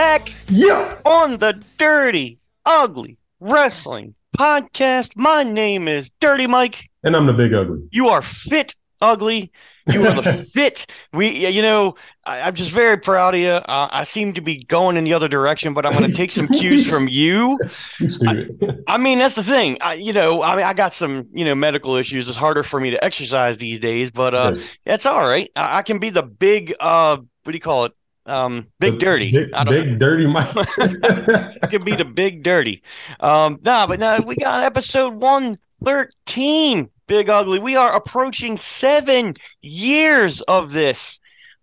back Yeah. on the Dirty Ugly Wrestling Podcast. My name is Dirty Mike. And I'm the big ugly. You are fit ugly. You are the fit. We, you know, I, I'm just very proud of you. Uh, I seem to be going in the other direction, but I'm going to take some cues from you. Stupid. I mean, that's the thing. I, you know, I mean, I got some, you know, medical issues. It's harder for me to exercise these days, but uh, Yes. it's all right. I, I can be the big, uh, what do you call it? Um, big The dirty. Big, know. big dirty Mike. I could be the big dirty. Um, nah, but no, we got episode one thirteen. Big ugly. We are approaching seven years of this.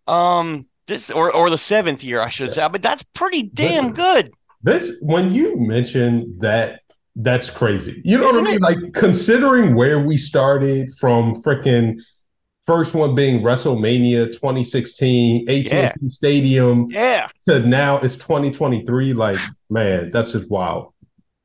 Um, this or or the seventh year, I should say. But that's pretty damn good. this when you mention that that's crazy. You know what I Isn't mean? Like considering where we started from freaking first one being WrestleMania 2016, AT&T Yeah. Stadium Yeah. to now it's 2023 like man, that's just wild.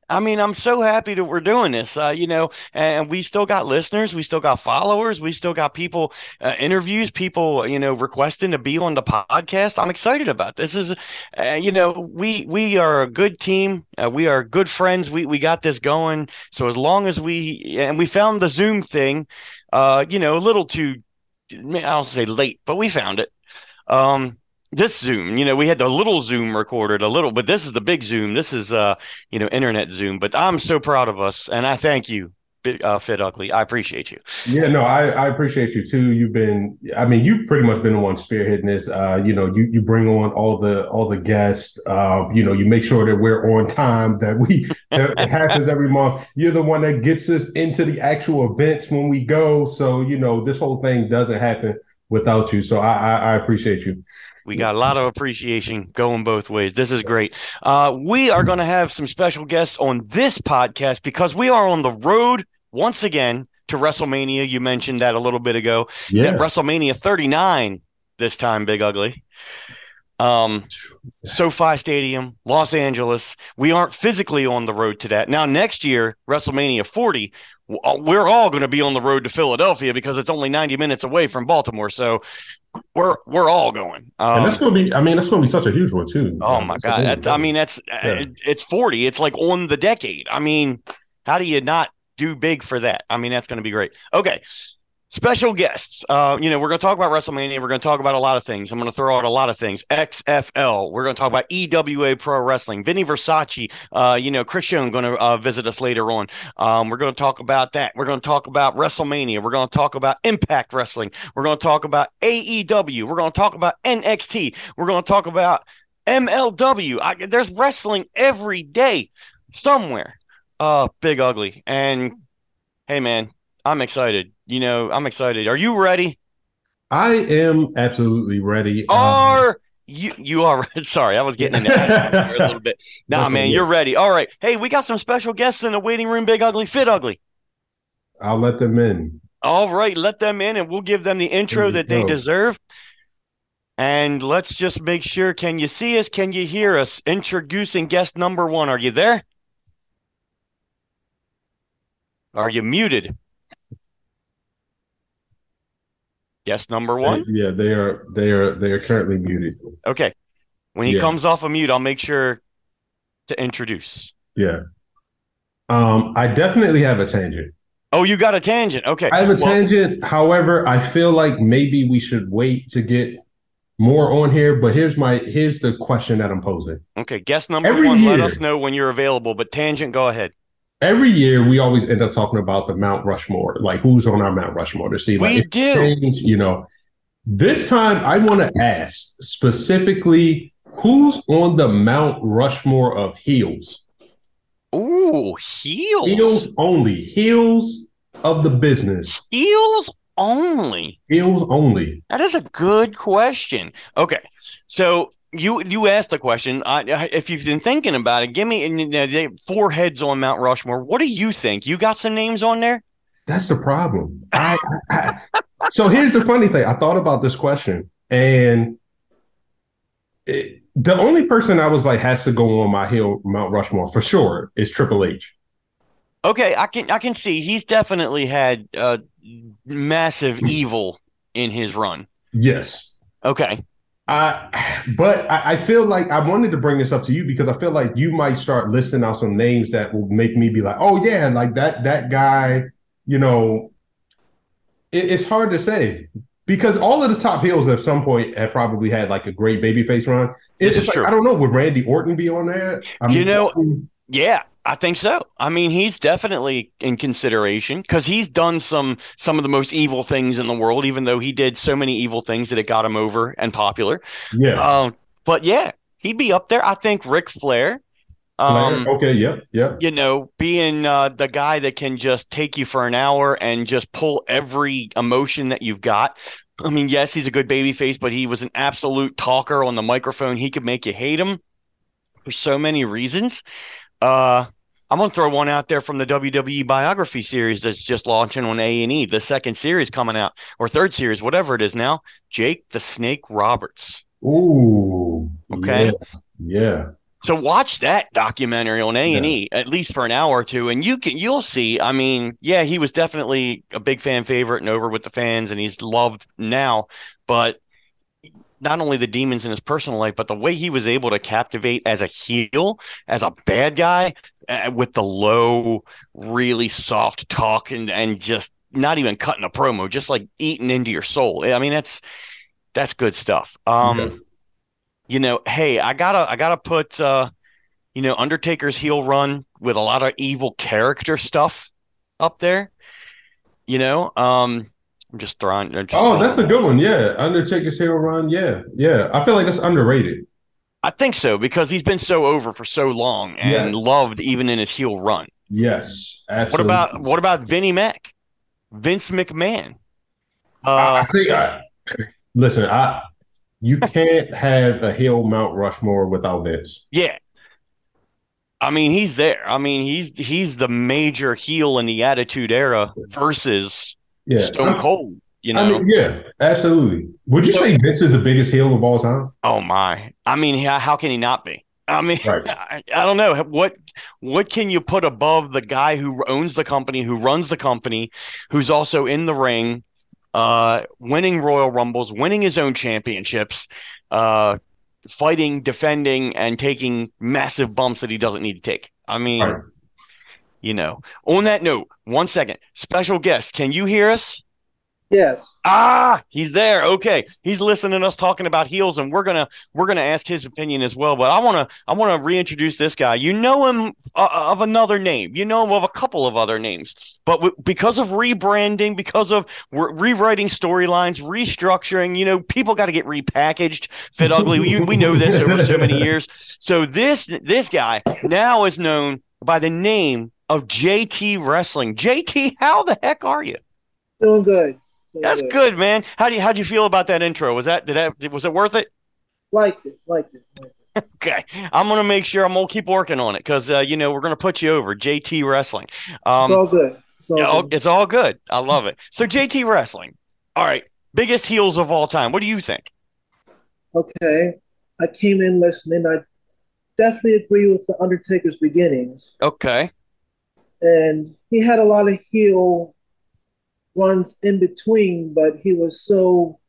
I mean, I'm so happy that we're doing this. Uh, you know, and we still got listeners, we still got followers, we still got people, uh, interviews, people, you know, requesting to be on the podcast. I'm excited about this. Is, uh, you know, we we are a good team. Uh, we are good friends. We we got this going. So as long as we and we found the Zoom thing, uh, you know, a little too, I'll say late, but we found it. Um, this Zoom, you know, we had the little Zoom recorded a little, but this is the big Zoom. This is uh you know, internet Zoom. But I'm so proud of us, and I thank you, uh, Fit Ugly. I appreciate you. Yeah, no, I, I appreciate you too. You've been, I mean, you've pretty much been the one spearheading this. Uh, you know, you you bring on all the all the guests. Uh, you know, you make sure that we're on time. That we that it happens every month. You're the one that gets us into the actual events when we go. So you know, this whole thing doesn't happen without you. So I I, I appreciate you. We got a lot of appreciation going both ways. This is great. Uh, we are going to have some special guests on this podcast because we are on the road once again to WrestleMania. You mentioned that a little bit ago. Yeah, WrestleMania 39 this time, Big Ugly. Um, SoFi Stadium, Los Angeles. We aren't physically on the road to that. Now, next year, WrestleMania 40, uh, we're all going to be on the road to Philadelphia because it's only 90 minutes away from Baltimore. So we're we're all going. and Um, that's gonna be. I mean, that's gonna be such a huge one too. oh my That's God. That's, I mean, that's Yeah. it, it's 40. It's like on the decade. I mean, how do you not do big for that? I mean, that's going to be great. Okay. Special guests. Uh, you know, we're going to talk about WrestleMania. We're going to talk about a lot of things. I'm going to throw out a lot of things. XFL. We're going to talk about EWA Pro Wrestling. Vinny Versace. Uh, you know, Chris Young going to uh, visit us later on. Um, we're going to talk about that. We're going to talk about WrestleMania. We're going to talk about Impact Wrestling. We're going to talk about AEW. We're going to talk about NXT. We're going to talk about MLW. I, there's wrestling every day somewhere. Uh, big ugly. And hey, man, I'm excited. You know, I'm excited. Are you ready? I am absolutely ready. Um, Are you? You are. Sorry, I was getting in there a little bit. Nah, man, you're ready. All right. Hey, we got some special guests in the waiting room. Big ugly, fit ugly. I'll let them in. All right, let them in, and we'll give them the intro that they deserve. And let's just make sure. Can you see us? Can you hear us? Introducing guest number one. Are you there? Are you muted? Guest number one. Yeah, they are. They are. They are currently muted. Okay. When he Yeah. comes off of mute, I'll make sure to introduce. Yeah. Um, I definitely have a tangent. Oh, you got a tangent. Okay. I have a Well, tangent. However, I feel like maybe we should wait to get more on here. But here's my here's the question that I'm posing. Okay. Guest number Every one, let us know when you're available. But tangent, go ahead. Every year we always end up talking about the Mount Rushmore, like who's on our Mount Rushmore to see like We do. change, you know. This time I want to ask specifically who's on the Mount Rushmore of heels. Ooh, heels. Heels only. Heels of the business. Heels only. Heels only. That is a good question. Okay, so you you asked the question. I, if you've been thinking about it, give me you know, four heads on Mount Rushmore. What do you think? You got some names on there? That's the problem. I, I, so here's the funny thing. I thought about this question, and it, the only person I was like has to go on my hill Mount Rushmore for sure is Triple H. Okay, I can I can see he's definitely had uh, massive Hmm. evil in his run. Yes. Okay, I, but I, I feel like I wanted to bring this up to you because I feel like you might start listing out some names that will make me be like, oh yeah, like that that guy. You know, it, it's hard to say because all of the top heels at some point have probably had like a great babyface run. It's like, I don't know. Would Randy Orton be on there? I mean, you know, yeah, I think so. I mean, he's definitely in consideration because he's done some some of the most evil things in the world. Even though he did so many evil things that it got him over and popular. Yeah. Uh, but yeah, he'd be up there. I think Ric Flair. Um, okay. Yep. Yep. You know, being uh, the guy that can just take you for an hour and just pull every emotion that you've got. I mean, yes, he's a good baby face, but he was an absolute talker on the microphone. He could make you hate him for so many reasons. Uh, I'm gonna throw one out there from the WWE biography series that's just launching on A and E. The second series coming out, or third series, whatever it is now. Jake the Snake Roberts. Ooh. Okay. Yeah. yeah. So watch that documentary on A and E at least for an hour or two, and you can you'll see. I mean, yeah, he was definitely a big fan favorite and over with the fans, and he's loved now. But not only the demons in his personal life, but the way he was able to captivate as a heel, as a bad guy, uh, with the low, really soft talk and and just not even cutting a promo, just like eating into your soul. I mean, that's that's good stuff. Um, you know, hey, I gotta I gotta put uh, you know, Undertaker's heel run with a lot of evil character stuff up there. You know, um, I'm just throwing. Just oh, that's a good one. Yeah, Undertaker's heel run. Yeah, yeah. I feel like that's underrated. I think so because he's been so over for so long and yes. loved even in his heel run. Yes, absolutely. What about what about Vinnie Mac, Vince McMahon? Uh, I think I listen. I you can't have a heel Mount Rushmore without Vince. Yeah. I mean, he's there. I mean, he's he's the major heel in the Attitude Era versus yeah. Stone Cold. You know, I mean, yeah, absolutely. Would you so, say Vince is the biggest heel of all time? Oh my! I mean, how, how can he not be? I mean, right. I, I, don't know what what can you put above the guy who owns the company, who runs the company, who's also in the ring, uh, winning Royal Rumbles, winning his own championships, uh, fighting, defending, and taking massive bumps that he doesn't need to take. I mean, right. You know. On that note, one second, special guest, can you hear us? Yes. Ah, he's there. Okay, he's listening to us talking about heels, and we're gonna we're gonna ask his opinion as well. But I wanna I wanna reintroduce this guy. You know him uh, of another name. You know him of a couple of other names. But w- because of rebranding, because of re- rewriting storylines, restructuring, you know, people got to get repackaged. Fit ugly. we, we know this over so many years. So this this guy now is known by the name of JT Wrestling. JT, how the heck are you? Doing good. That's good, man. How do you how'd you feel about that intro? Was that did that was it worth it? Liked it, liked it. Liked it. okay, I'm gonna make sure I'm gonna keep working on it because uh, you know we're gonna put you over JT Wrestling. Um, it's all good. It's all, yeah, good. it's all good. I love it. So JT Wrestling. All right, biggest heels of all time. What do you think? Okay, I came in listening. I definitely agree with the Undertaker's beginnings. Okay, and he had a lot of heel runs in between, but he was so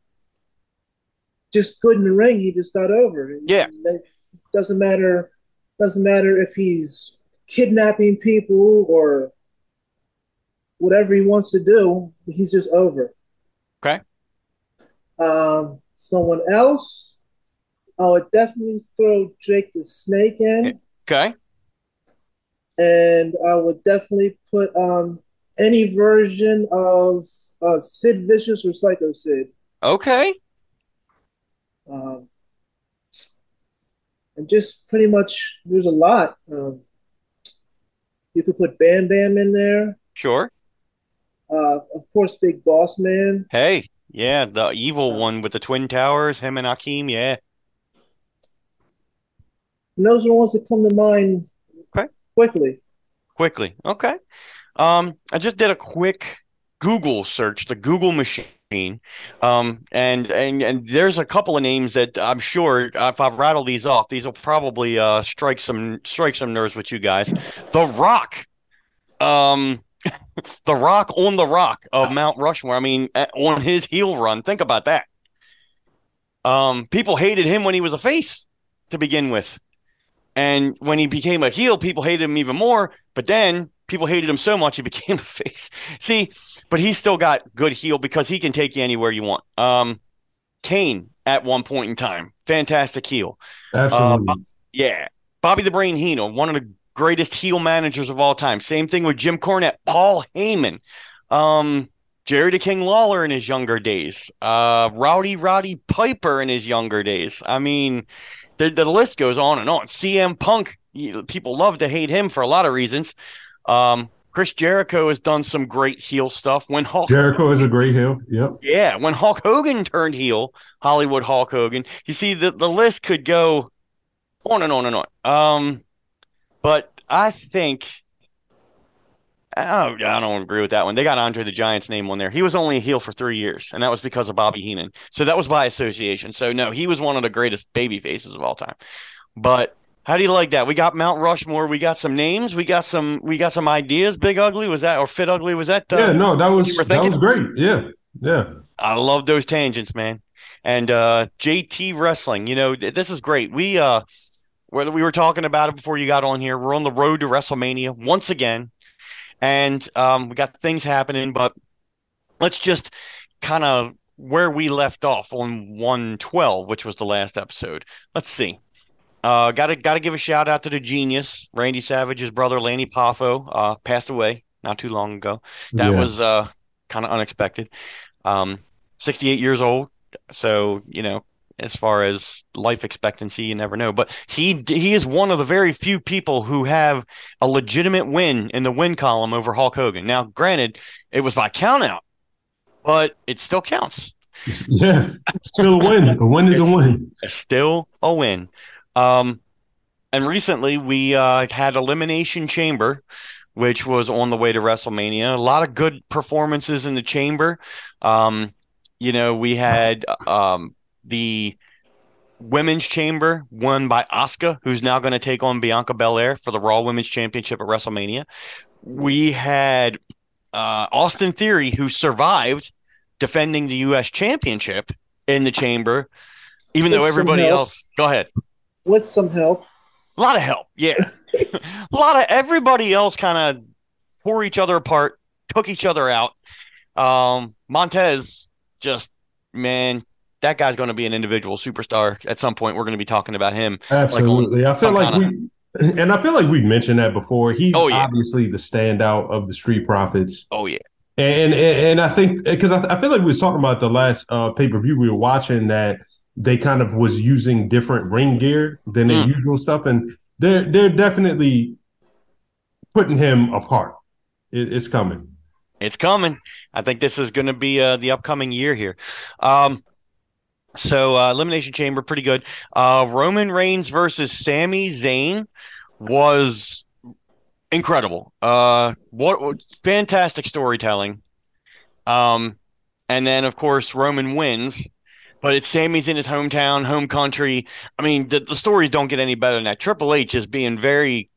just good in the ring. He just got over. Yeah, it doesn't matter. Doesn't matter if he's kidnapping people or whatever he wants to do. He's just over. Okay. Um, someone else, I would definitely throw Jake the Snake in. Okay. And I would definitely put um, any version of uh, Sid Vicious or Psycho Sid. Okay. Um, and just pretty much, there's a lot. Um, you could put Bam Bam in there. Sure. Uh, of course, Big Boss Man. Hey, yeah, the evil uh, one with the twin towers, him and Akeem. Yeah. And those are the ones that come to mind. Quickly. Quickly. Okay. Um, I just did a quick Google search, the Google machine, um, and and and there's a couple of names that I'm sure if I rattle these off, these will probably uh, strike some strike some nerves with you guys. The Rock, um, the Rock on the Rock of Mount Rushmore. I mean, on his heel run. Think about that. Um, people hated him when he was a face to begin with. And when he became a heel, people hated him even more. But then people hated him so much he became a face. See, but he's still got good heel because he can take you anywhere you want. Um, Kane at one point in time, fantastic heel. Absolutely. Uh, yeah, Bobby the Brain Heenan, one of the greatest heel managers of all time. Same thing with Jim Cornette, Paul Heyman, um, Jerry the King Lawler in his younger days, uh, Rowdy Roddy Piper in his younger days. I mean, the, the list goes on and on. CM Punk, people love to hate him for a lot of reasons. Um, Chris Jericho has done some great heel stuff. When Hulk Jericho is a great heel, yep. Yeah, when Hulk Hogan turned heel, Hollywood Hulk Hogan. You see, the the list could go on and on and on. Um, but I think Oh, I don't agree with that one. They got Andre the Giant's name on there. He was only a heel for three years, and that was because of Bobby Heenan. So that was by association. So no, he was one of the greatest baby faces of all time. But how do you like that? We got Mount Rushmore. We got some names. We got some. We got some ideas. Big Ugly was that, or Fit Ugly was that? Uh, yeah, no, that was that was great. Yeah, yeah. I love those tangents, man. And uh JT Wrestling, you know, this is great. We uh, whether we were talking about it before you got on here, we're on the road to WrestleMania once again and um, we got things happening. But let's just kind of where we left off on 112, which was the last episode. Let's see. Uh, gotta gotta give a shout out to the genius Randy Savage's brother Lanny Poffo uh, passed away not too long ago. That yeah. was uh, kind of unexpected. Um, 68 years old, so you know as far as life expectancy you never know. But he he is one of the very few people who have a legitimate win in the win column over Hulk Hogan. Now granted it was by countout but it still counts. Yeah still a win. A win is a win. still a win. Um and recently we uh, had elimination chamber which was on the way to WrestleMania. A lot of good performances in the chamber. Um you know we had um the women's chamber won by Asuka, who's now going to take on Bianca Belair for the Raw Women's Championship at WrestleMania. We had uh, Austin Theory, who survived defending the U.S. Championship in the chamber, even With though everybody else. Go ahead. With some help. A lot of help, yeah. a lot of everybody else kind of tore each other apart, took each other out. Um, Montez just man that guy's going to be an individual superstar at some point. We're going to be talking about him. Absolutely. Like I feel like we, and I feel like we mentioned that before. He's oh, yeah. obviously the standout of the Street Profits. Oh yeah. And and, and I think because I, I, feel like we was talking about the last uh, pay per view we were watching that they kind of was using different ring gear than mm. their usual stuff, and they're they're definitely putting him apart. It, it's coming. It's coming. I think this is going to be uh, the upcoming year here. Um, so uh, elimination chamber, pretty good. Uh, Roman Reigns versus Sami Zayn was incredible. Uh, what, what fantastic storytelling. Um, and then of course Roman wins, but it's Sami's in his hometown, home country. I mean, the, the stories don't get any better than that. Triple H is being very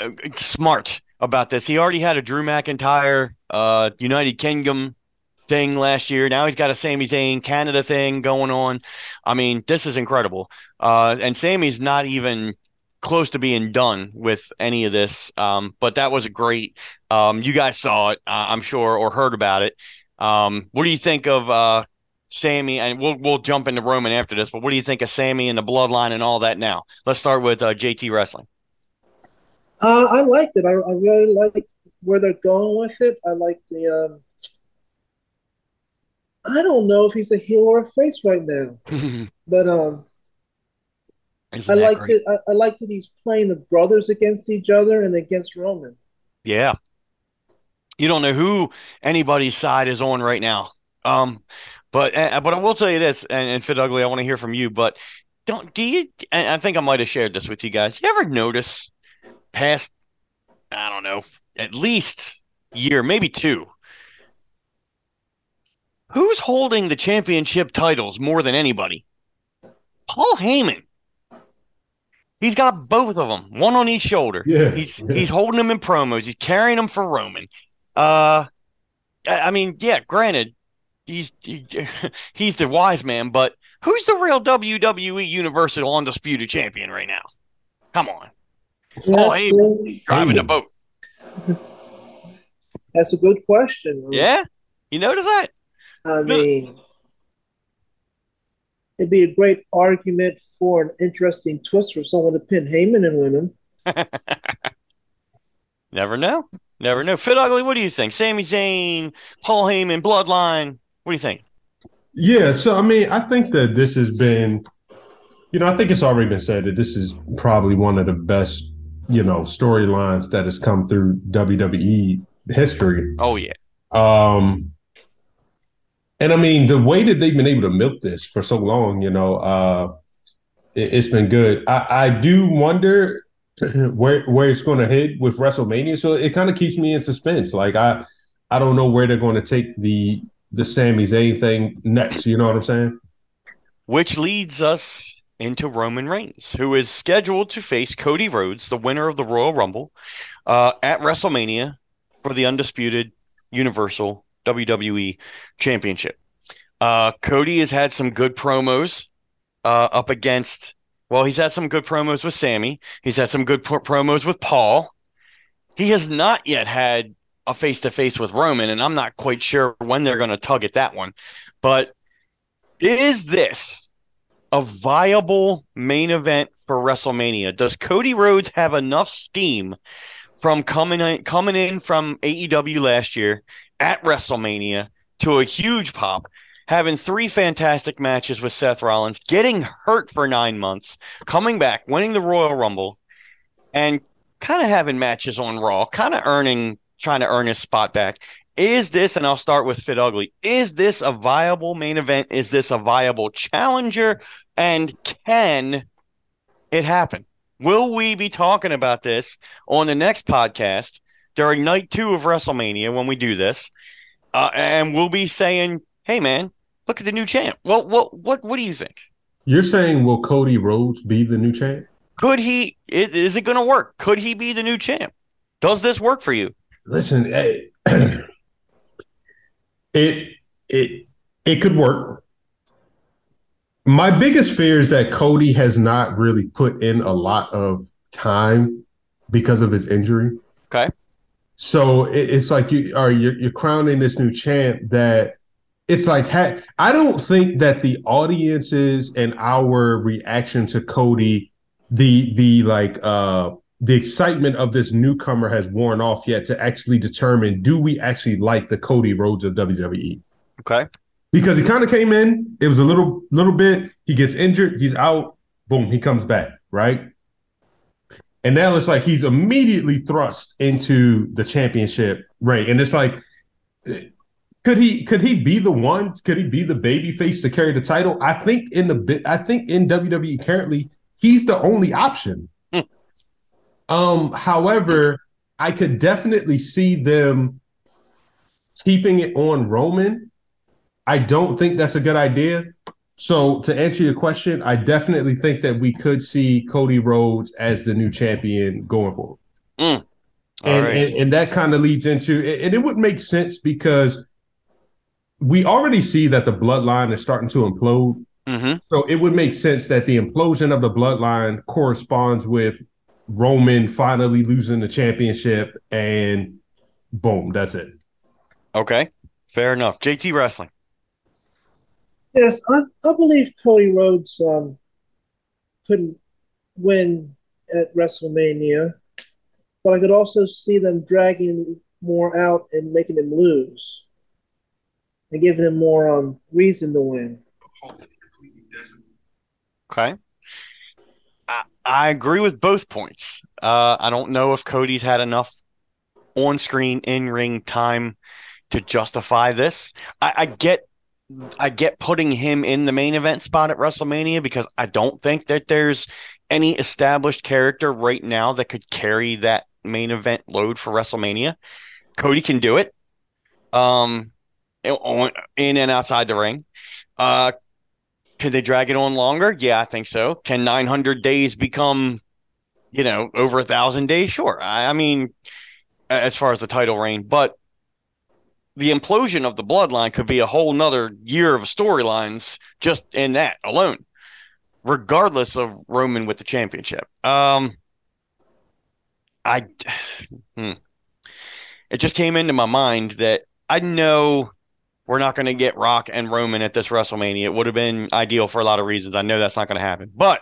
uh, smart about this. He already had a Drew McIntyre, uh, United Kingdom thing last year. Now he's got a Sami Zayn Canada thing going on. I mean, this is incredible. Uh, and Sami's not even close to being done with any of this. Um, but that was a great. Um, you guys saw it, uh, I'm sure, or heard about it. Um, what do you think of uh, Sami? And we'll we'll jump into Roman after this. But what do you think of Sami and the bloodline and all that? Now, let's start with uh, JT Wrestling. Uh, I liked it. I, I really like where they're going with it. I like the um, I don't know if he's a heel or a face right now. but um Isn't I like that. I, I like that he's playing the brothers against each other and against Roman. Yeah. You don't know who anybody's side is on right now. Um, but uh, but I will tell you this, and, and Fit Ugly, I want to hear from you. But don't do you? I think I might have shared this with you guys. You ever notice past? I don't know, at least year, maybe two Who's holding the championship titles more than anybody? Paul Heyman. He's got both of them, one on each shoulder. Yeah, he's yeah. he's holding them in promos. He's carrying them for Roman. Uh, I mean, yeah. Granted, he's he, he's the wise man, but Who's the real WWE Universal Undisputed Champion right now? Come on. Yeah, Oh, that's, hey. uh, Driving the boat. that's a good question. Yeah? You notice that? I mean, it'd be a great argument for an interesting twist for someone to pin Heyman and win him. Never know. Never know. Fit Ugly, what do you think? Sami Zayn, Paul Heyman, Bloodline. What do you think? Yeah, so I mean, I think that this has been, you know, I think it's already been said that this is probably one of the best, you know, storylines that has come through WWE history. Oh, yeah. Um, and I mean, the way that they've been able to milk this for so long, you know, uh, it, has been good. I, I do wonder where where it's going to head with WrestleMania. So it kind of keeps me in suspense. Like I, I don't know where they're going to take the the Sami Zayn thing next. You know what I'm saying? Which leads us into Roman Reigns, who is scheduled to face Cody Rhodes, the winner of the Royal Rumble, uh, at WrestleMania for the undisputed Universal WWE Championship. Uh, Cody has had some good promos uh, up against. Well, he's had some good promos with Sami. He's had some good pro- promos with Paul. He has not yet had a face to face with Roman, and I'm not quite sure when they're going to tug at that one. But is this a viable main event for WrestleMania? Does Cody Rhodes have enough steam from coming in, coming in from AEW last year at WrestleMania to a huge pop, having three fantastic matches with Seth Rollins, getting hurt for nine months, coming back, winning the Royal Rumble, and kind of having matches on Raw, kind of earning, trying to earn his spot back. Is this, and I'll start with Fit Ugly, is this a viable main event? Is this a viable challenger? And can it happen? Will we be talking about this on the next podcast during night two of WrestleMania when we do this? Uh, and we'll be saying, hey, man, look at the new champ. Well, what, what, what do you think? You're saying will Cody Rhodes be the new champ? Could he, is, is it going to work? Could he be the new champ? Does this work for you? Listen, hey, it it it could work. My biggest fear is that Cody has not really put in a lot of time because of his injury. Okay. So it, it's like you are you're, you're crowning this new champ that it's like ha- I don't think that the audiences and our reaction to Cody, the the like uh the excitement of this newcomer has worn off yet to actually determine do we actually like the Cody Rhodes of WWE? Okay. Because he kind of came in, it was a little little bit, he gets injured, he's out, boom, he comes back, right? And now it's like he's immediately thrust into the championship ring. And it's like could he could he be the one? Could he be the baby face to carry the title? I think in the bit I think in WWE currently he's the only option. Um, however, I could definitely see them keeping it on Roman. I don't think that's a good idea. So to answer your question, I definitely think that we could see Cody Rhodes as the new champion going forward. Mm. And, right. and and that kind of leads into and it would make sense because we already see that the bloodline is starting to implode. hmm So it would make sense that the implosion of the bloodline corresponds with Roman finally losing the championship and boom, that's it. Okay. Fair enough. JT Wrestling. Yes, I, I believe Cody Rhodes um, couldn't win at WrestleMania, but I could also see them dragging more out and making him lose and giving him more um, reason to win. Okay. I, I agree with both points. Uh, I don't know if Cody's had enough on screen, in ring time to justify this. I, I get. I get putting him in the main event spot at WrestleMania because I don't think that there's any established character right now that could carry that main event load for WrestleMania. Cody can do it. Um, on- in and outside the ring. Uh, can they drag it on longer? Yeah, I think so. Can 900 days become, you know, over a thousand days? Sure. I, I mean, as far as the title reign, but the implosion of the bloodline could be a whole nother year of storylines just in that alone, regardless of Roman with the championship. Um, I, hmm. it just came into my mind that I know we're not going to get Rock and Roman at this WrestleMania. It would have been ideal for a lot of reasons. I know that's not going to happen, but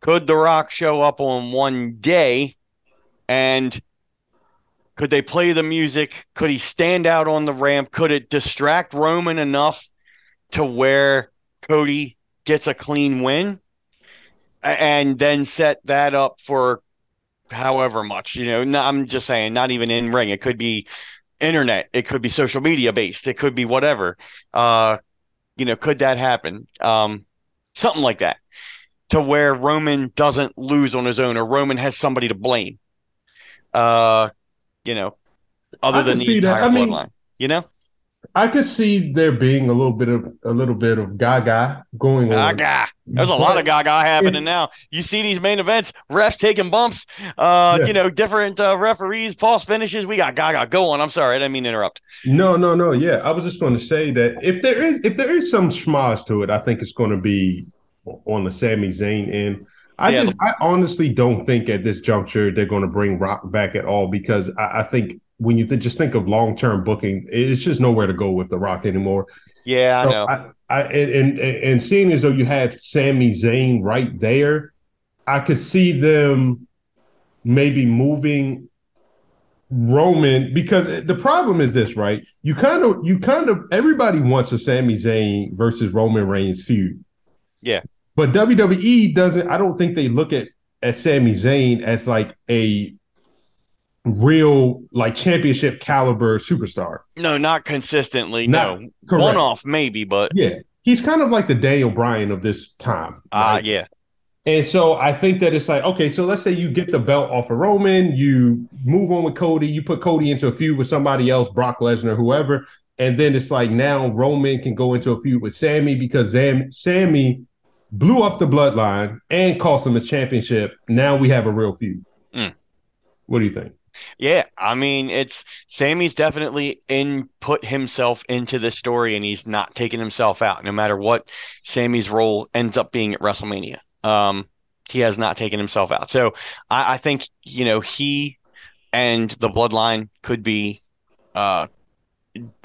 could The Rock show up on one day and could they play the music? Could he stand out on the ramp? Could it distract Roman enough to where Cody gets a clean win and then set that up for however much? You know, I'm just saying, not even in ring. It could be internet, it could be social media based, it could be whatever. Uh, you know, could that happen? Um, something like that to where Roman doesn't lose on his own or Roman has somebody to blame. Uh, you know, other than the entire I bloodline. Mean, you know, I could see there being a little bit of a little bit of Gaga going on. Gaga. There's a but, lot of Gaga happening now. You see these main events, refs taking bumps. Uh, yeah. you know, different uh, referees, false finishes. We got Gaga. Go on. I'm sorry, I didn't mean to interrupt. No, no, no. Yeah, I was just going to say that if there is if there is some schmoz to it, I think it's going to be on the Sami Zayn end. I yeah. just I honestly don't think at this juncture they're going to bring Rock back at all because I, I think when you th- just think of long term booking, it's just nowhere to go with the Rock anymore. Yeah, so I know. I, I and, and and seeing as though you have Sami Zayn right there, I could see them maybe moving Roman because the problem is this, right? You kind of you kind of everybody wants a Sami Zayn versus Roman Reigns feud. Yeah. But WWE doesn't. I don't think they look at at Sami Zayn as like a real like championship caliber superstar. No, not consistently. Not, no, correct. one off maybe, but yeah, he's kind of like the Daniel Bryan of this time. Ah, right? uh, yeah. And so I think that it's like, okay, so let's say you get the belt off of Roman, you move on with Cody, you put Cody into a feud with somebody else, Brock Lesnar, whoever, and then it's like now Roman can go into a feud with Sami because Zam- Sami blew up the bloodline and cost him his championship. Now we have a real feud. Mm. What do you think? Yeah, I mean, it's Sami's definitely in put himself into the story, and he's not taking himself out, no matter what Sami's role ends up being at WrestleMania. Um, he has not taken himself out, so I, I think you know he and the Bloodline could be uh,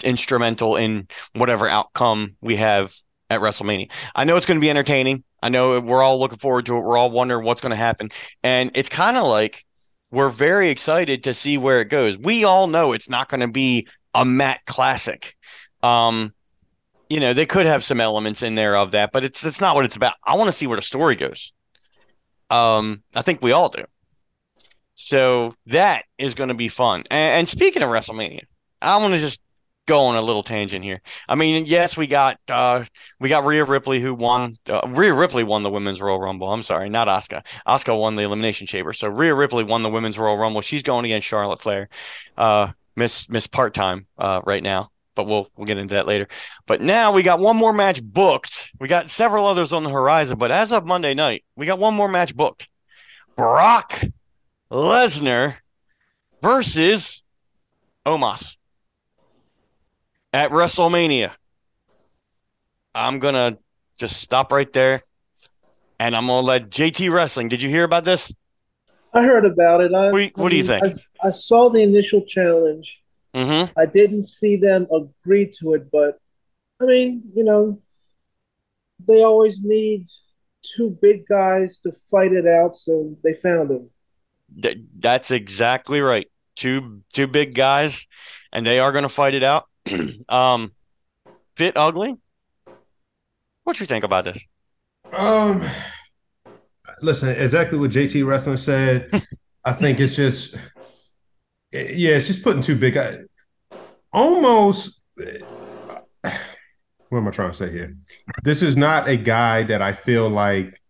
instrumental in whatever outcome we have at WrestleMania. I know it's going to be entertaining. I know we're all looking forward to it. We're all wondering what's going to happen. And it's kind of like we're very excited to see where it goes. We all know it's not going to be a mat classic. Um, you know, they could have some elements in there of that, but it's it's not what it's about. I want to see where the story goes. Um, I think we all do. So that is going to be fun. And, and speaking of WrestleMania, I want to just go on a little tangent here. I mean, yes, we got uh, we got Rhea Ripley who won. Uh, Rhea Ripley won the women's Royal Rumble. I'm sorry, not Asuka. Asuka won the Elimination Chamber. So Rhea Ripley won the women's Royal Rumble. She's going against Charlotte Flair, uh, Miss Miss Part Time uh, right now. But we'll we'll get into that later. But now we got one more match booked. We got several others on the horizon. But as of Monday night, we got one more match booked. Brock Lesnar versus Omos at WrestleMania. I'm going to just stop right there and I'm going to let JT Wrestling. Did you hear about this? I heard about it. I, what, do you, what do you think? I, I, saw the initial challenge. Mm-hmm. I didn't see them agree to it, but I mean, you know, they always need two big guys to fight it out, so they found them. that's exactly right. Two two big guys, and they are going to fight it out. um, fit ugly. What do you think about this? Um, listen, exactly what JT Wrestling said. I think it's just, yeah, it's just putting too big. I, almost. What am I trying to say here? This is not a guy that I feel like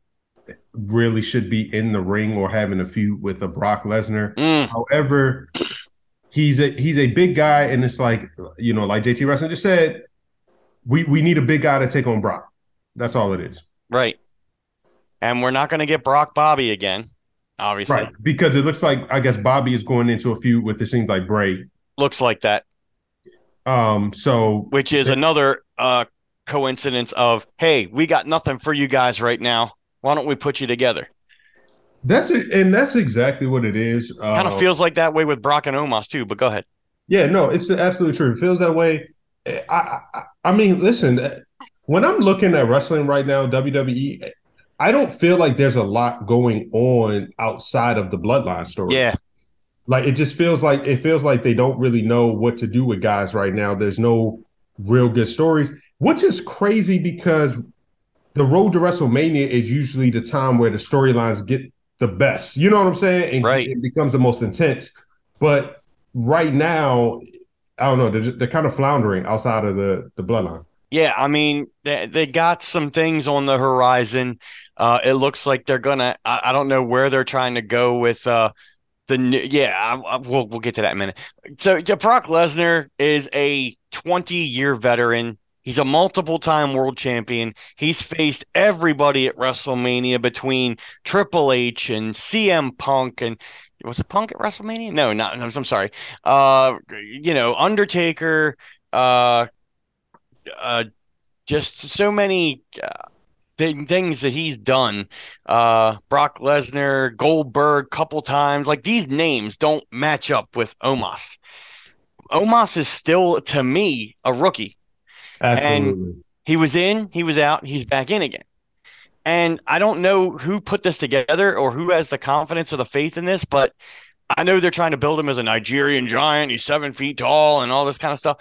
really should be in the ring or having a feud with a Brock Lesnar. Mm. However, he's a he's a big guy, and it's like you know, like JT Wrestling just said, we we need a big guy to take on Brock. That's all it is. Right. And we're not going to get Brock Bobby again, obviously. Right. Because it looks like I guess Bobby is going into a feud with it seems like Bray. Looks like that. Um, so which is another uh coincidence of hey, we got nothing for you guys right now. Why don't we put you together? That's it, and that's exactly what it is. kind of uh, feels like that way with Brock and Omos too. But go ahead. Yeah, no, it's absolutely true. It feels that way. Eh, I, I, I mean, listen, eh, when I'm looking at wrestling right now, WWE, eh, I don't feel like there's a lot going on outside of the bloodline story. Yeah. Like it just feels like it feels like they don't really know what to do with guys right now. There's no real good stories, which is crazy because the road to WrestleMania is usually the time where the storylines get the best. You know what I'm saying? And right. it becomes the most intense. But right now, I don't know. They're, they're kind of floundering outside of the the bloodline. Yeah, I mean, they, they got some things on the horizon. Uh, it looks like they're gonna. I, I, don't know where they're trying to go with uh, the new. Yeah, I, I, we'll we'll get to that in a minute. So, Brock Lesnar is a 20 year veteran. He's a multiple time world champion. He's faced everybody at WrestleMania between Triple H and CM Punk and was it Punk at WrestleMania? No, not. No, I'm sorry. Uh, you know, Undertaker. Uh, uh, just so many uh, th- things that he's done. Uh, Brock Lesnar, Goldberg, couple times. Like these names don't match up with Omos. Omos is still, to me, a rookie. Absolutely. And he was in, he was out, he's back in again. And I don't know who put this together or who has the confidence or the faith in this, but I know they're trying to build him as a Nigerian giant. He's seven feet tall and all this kind of stuff.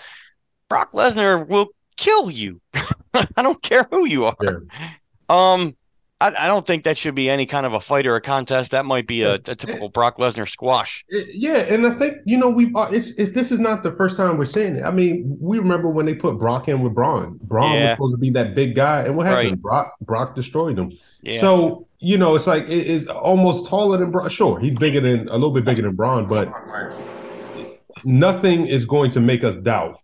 Brock Lesnar will kill you. I don't care who you are. Yeah. Um, I, I, don't think that should be any kind of a fight or a contest. That might be a, a typical Brock Lesnar squash. Yeah, and I think you know we uh, it's, it's this is not the first time we're seeing it. I mean, we remember when they put Brock in with Braun. Braun yeah. was supposed to be that big guy, and what happened? Right. Brock Brock destroyed him. Yeah. So you know, it's like it is almost taller than Braun. Sure, he's bigger than a little bit bigger than Braun, but nothing is going to make us doubt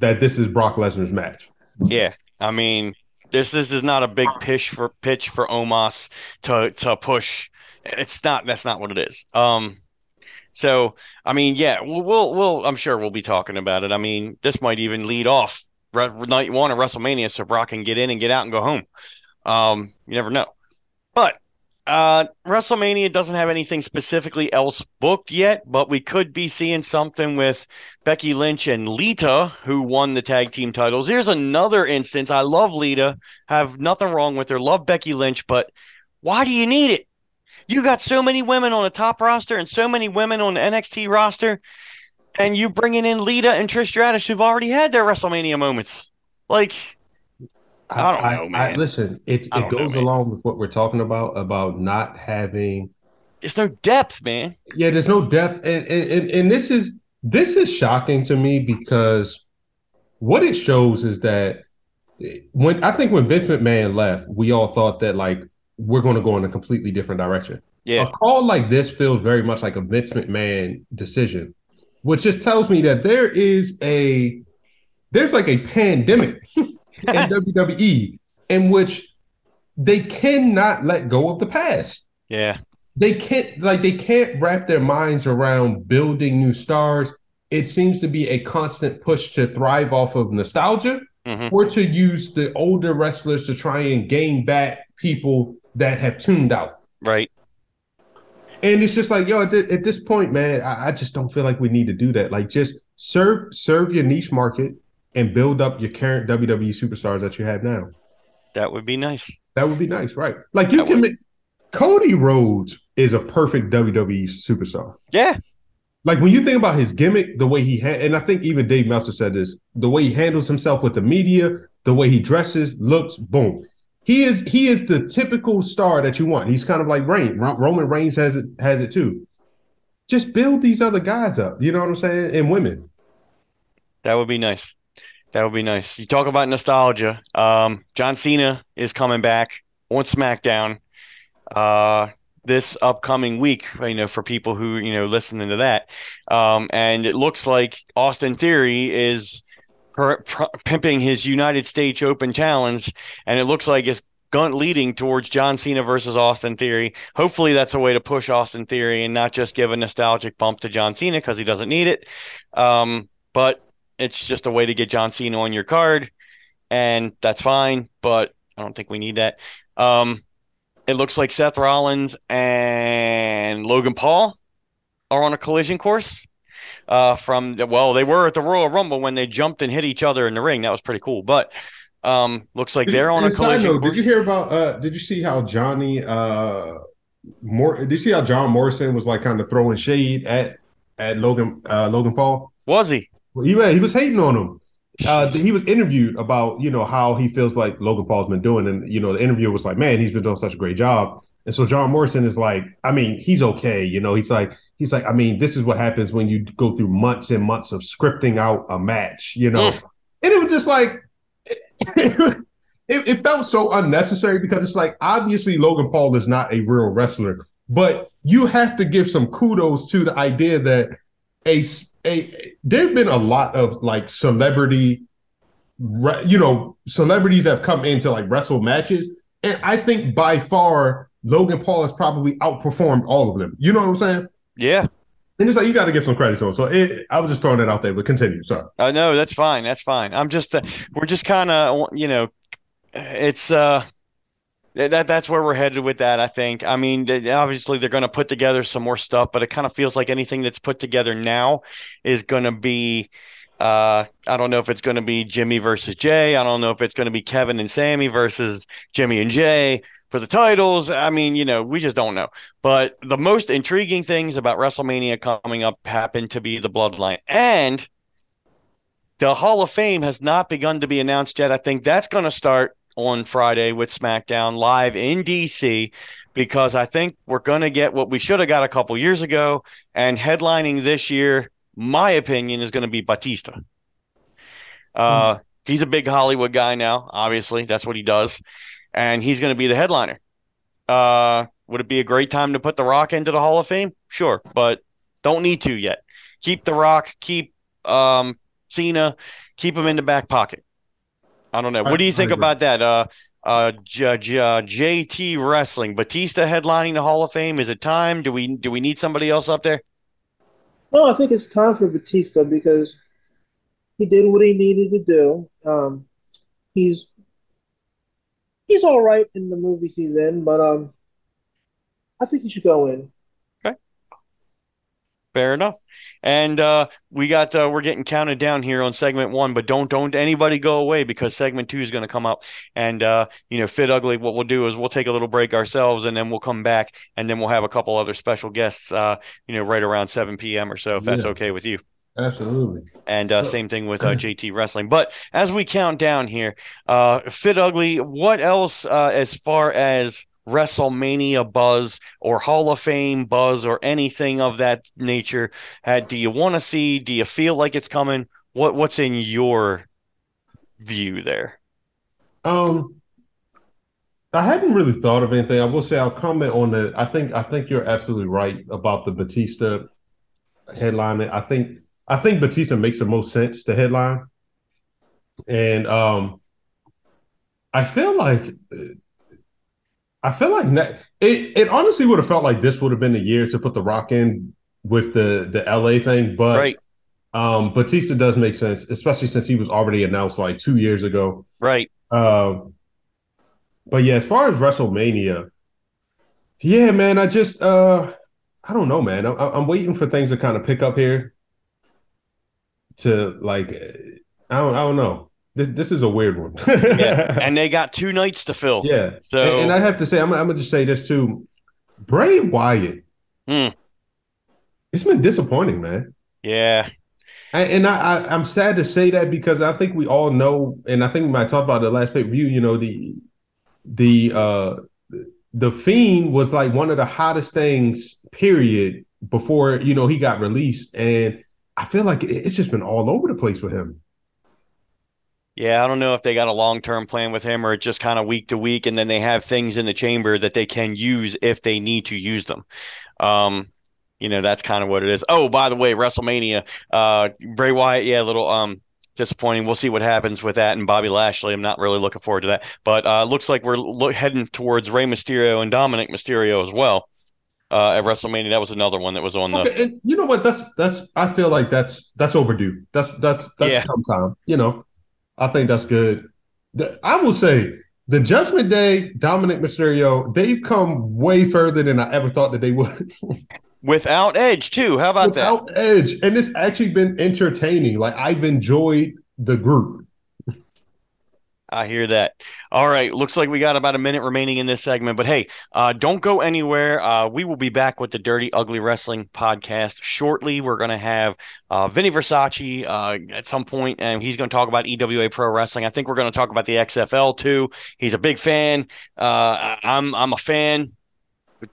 that this is Brock Lesnar's match. Yeah, I mean, this, this is not a big pitch for pitch for Omos to to push. It's not. That's not what it is. Um. So I mean, yeah, we'll, we'll, we'll I'm sure we'll be talking about it. I mean, this might even lead off night one of WrestleMania, so Brock can get in and get out and go home. Um, you never know. But uh, WrestleMania doesn't have anything specifically else booked yet, but we could be seeing something with Becky Lynch and Lita, who won the tag team titles. Here's another instance. I love Lita, have nothing wrong with her, love Becky Lynch, but why do you need it? You got so many women on the top roster and so many women on the NXT roster, and you bringing in Lita and Trish Stratus, who've already had their WrestleMania moments. Like, I don't I, know, man. I, listen, it it goes know, along with what we're talking about about not having. There's no depth, man. Yeah, there's no depth, and and and this is this is shocking to me because what it shows is that when I think when Vince McMahon left, we all thought that like we're going to go in a completely different direction. Yeah, a call like this feels very much like a Vince McMahon decision, which just tells me that there is a there's like a pandemic in WWE in which they cannot let go of the past. Yeah. They can't like they can't wrap their minds around building new stars. It seems to be a constant push to thrive off of nostalgia mm-hmm. or to use the older wrestlers to try and gain back people that have tuned out. Right. And it's just like, yo, at, th- at this point, man, I-, I just don't feel like we need to do that. Like, just serve serve your niche market, and build up your current WWE superstars that you have now. That would be nice. That would be nice, right? Like you that can would... make Cody Rhodes is a perfect WWE superstar. Yeah. Like when you think about his gimmick, the way he had, and I think even Dave Meltzer said this, the way he handles himself with the media, the way he dresses, looks, boom. He is he is the typical star that you want. He's kind of like Reigns. Roman Reigns has it has it too. Just build these other guys up. You know what I'm saying? And women. That would be nice. That would be nice. You talk about nostalgia. Um, John Cena is coming back on SmackDown uh, this upcoming week. You know, for people who you know listening to that, um, and it looks like Austin Theory is per- pimping his United States Open Challenge, and it looks like it's gun leading towards John Cena versus Austin Theory. Hopefully, that's a way to push Austin Theory and not just give a nostalgic bump to John Cena because he doesn't need it. Um, but It's just a way to get John Cena on your card, and that's fine. But I don't think we need that. Um, it looks like Seth Rollins and Logan Paul are on a collision course. Uh, from well, they were at the Royal Rumble when they jumped and hit each other in the ring. That was pretty cool. But um, looks like they're on a collision note, course. Did you hear about? Uh, did you see how Johnny? Uh, more. Did you see how John Morrison was like kind of throwing shade at at Logan uh, Logan Paul? Was he? He, he was hating on him. Uh, he was interviewed about you know how he feels like Logan Paul's been doing, and you know the interviewer was like, "Man, he's been doing such a great job." And so John Morrison is like, I mean, he's okay, you know. He's like, he's like, I mean, this is what happens when you go through months and months of scripting out a match, you know. And it was just like, it, it felt so unnecessary because it's like obviously Logan Paul is not a real wrestler, but you have to give some kudos to the idea that a a there've been a lot of like celebrity you know celebrities that have come into like wrestle matches and i think by far logan paul has probably outperformed all of them you know what i'm saying yeah and it's like you got to give some credit to him. So it, I was just throwing that out there, but continue. Sorry. Uh, no, that's fine. That's fine. I'm just uh, we're just kind of you know, it's uh that that's where we're headed with that. I think. I mean, obviously they're going to put together some more stuff, but it kind of feels like anything that's put together now is going to be. Uh, I don't know if it's going to be Jimmy versus Jay. I don't know if it's going to be Kevin and Sami versus Jimmy and Jay for the titles. I mean, you know, we just don't know. But the most intriguing things about WrestleMania coming up happen to be the Bloodline and the Hall of Fame has not begun to be announced yet. I think that's going to start on Friday with SmackDown live in DC because I think we're going to get what we should have got a couple years ago. And headlining this year, my opinion, is going to be Batista. Uh, mm. He's a big Hollywood guy now, obviously. That's what he does. And he's going to be the headliner. Uh, would it be a great time to put The Rock into the Hall of Fame? Sure, but don't need to yet. Keep The Rock, keep um, Cena, keep him in the back pocket. I don't know. What do you think about that? Uh, uh, J- J- JT Wrestling, Batista headlining the Hall of Fame. Is it time? Do we do we need somebody else up there? No, I think it's time for Batista because he did what he needed to do. Um, he's he's all right in the movies he's in, but um, I think he should go in. Fair enough. And uh, we got uh, we're getting counted down here on segment one, but don't don't anybody go away because segment two is going to come up. And uh, you know, fit ugly. What we'll do is we'll take a little break ourselves, and then we'll come back, and then we'll have a couple other special guests. Uh, you know, right around seven p.m. or so, if that's okay with you. Absolutely. And uh, same thing with uh, JT Wrestling. But as we count down here, uh, Fit Ugly, what else uh, as far as WrestleMania buzz or Hall of Fame buzz or anything of that nature? Uh, do you want to see? Do you feel like it's coming? What What's in your view there? Um, I hadn't really thought of anything. I will say I'll comment on the. I think I think you're absolutely right about the Batista headline. I think I think Batista makes the most sense to headline, and um, I feel like I feel like that, it, it honestly would have felt like this would have been the year to put the Rock in with the the LA thing, but right. um, Batista does make sense, especially since he was already announced like two years ago, right? Um, but yeah, as far as WrestleMania, yeah, man, I just uh, I don't know, man. I'm, I'm waiting for things to kind of pick up here. To like, I don't, I don't know this, is a weird one. yeah, and they got two nights to fill. Yeah. So, and, and I have to say, I'm, I'm, gonna just say this too. Bray Wyatt. Hmm. It's been disappointing, man. Yeah. And, and I, I, am sad to say that because I think we all know, and I think we might talk about the last pay per view. You know, the the uh the fiend was like one of the hottest things. Period. Before you know he got released, and I feel like it's just been all over the place with him. Yeah, I don't know if they got a long term plan with him or just kind of week to week, and then they have things in the chamber that they can use if they need to use them. Um, you know, that's kind of what it is. Oh, by the way, WrestleMania, uh, Bray Wyatt, yeah, a little um disappointing. We'll see what happens with that and Bobby Lashley. I'm not really looking forward to that, but uh, looks like we're lo- heading towards Rey Mysterio and Dominik Mysterio as well. uh, at WrestleMania. That was another one that was on the. Okay, and you know what? That's that's. I feel like that's that's overdue. That's that's that's Yeah. come time. You know, I think that's good. The- I will say the Judgment Day, Dominik Mysterio, they've come way further than I ever thought that they would. Without Edge too. How about that? Without Edge, and it's actually been entertaining. Like I've enjoyed the group. I hear that. All right. Looks like we got about a minute remaining in this segment, but hey, uh, don't go anywhere. Uh, we will be back with the Dirty Ugly Wrestling podcast shortly. We're going to have uh, Vinny Versace uh, at some point, and he's going to talk about EWA Pro Wrestling. I think we're going to talk about the XFL too. He's a big fan. Uh, I'm I'm a fan.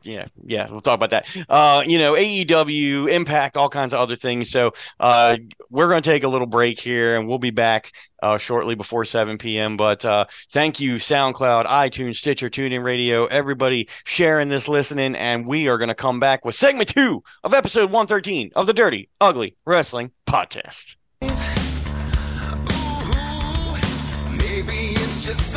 Yeah, yeah, we'll talk about that. Uh, you know, AEW, Impact, all kinds of other things. So uh, we're going to take a little break here, and we'll be back uh, shortly before 7 p.m. But uh, thank you, SoundCloud, iTunes, Stitcher, TuneIn Radio, everybody sharing this, listening, and we are going to come back with segment two of episode 113 of the Dirty Ugly Wrestling Podcast. Maybe it's just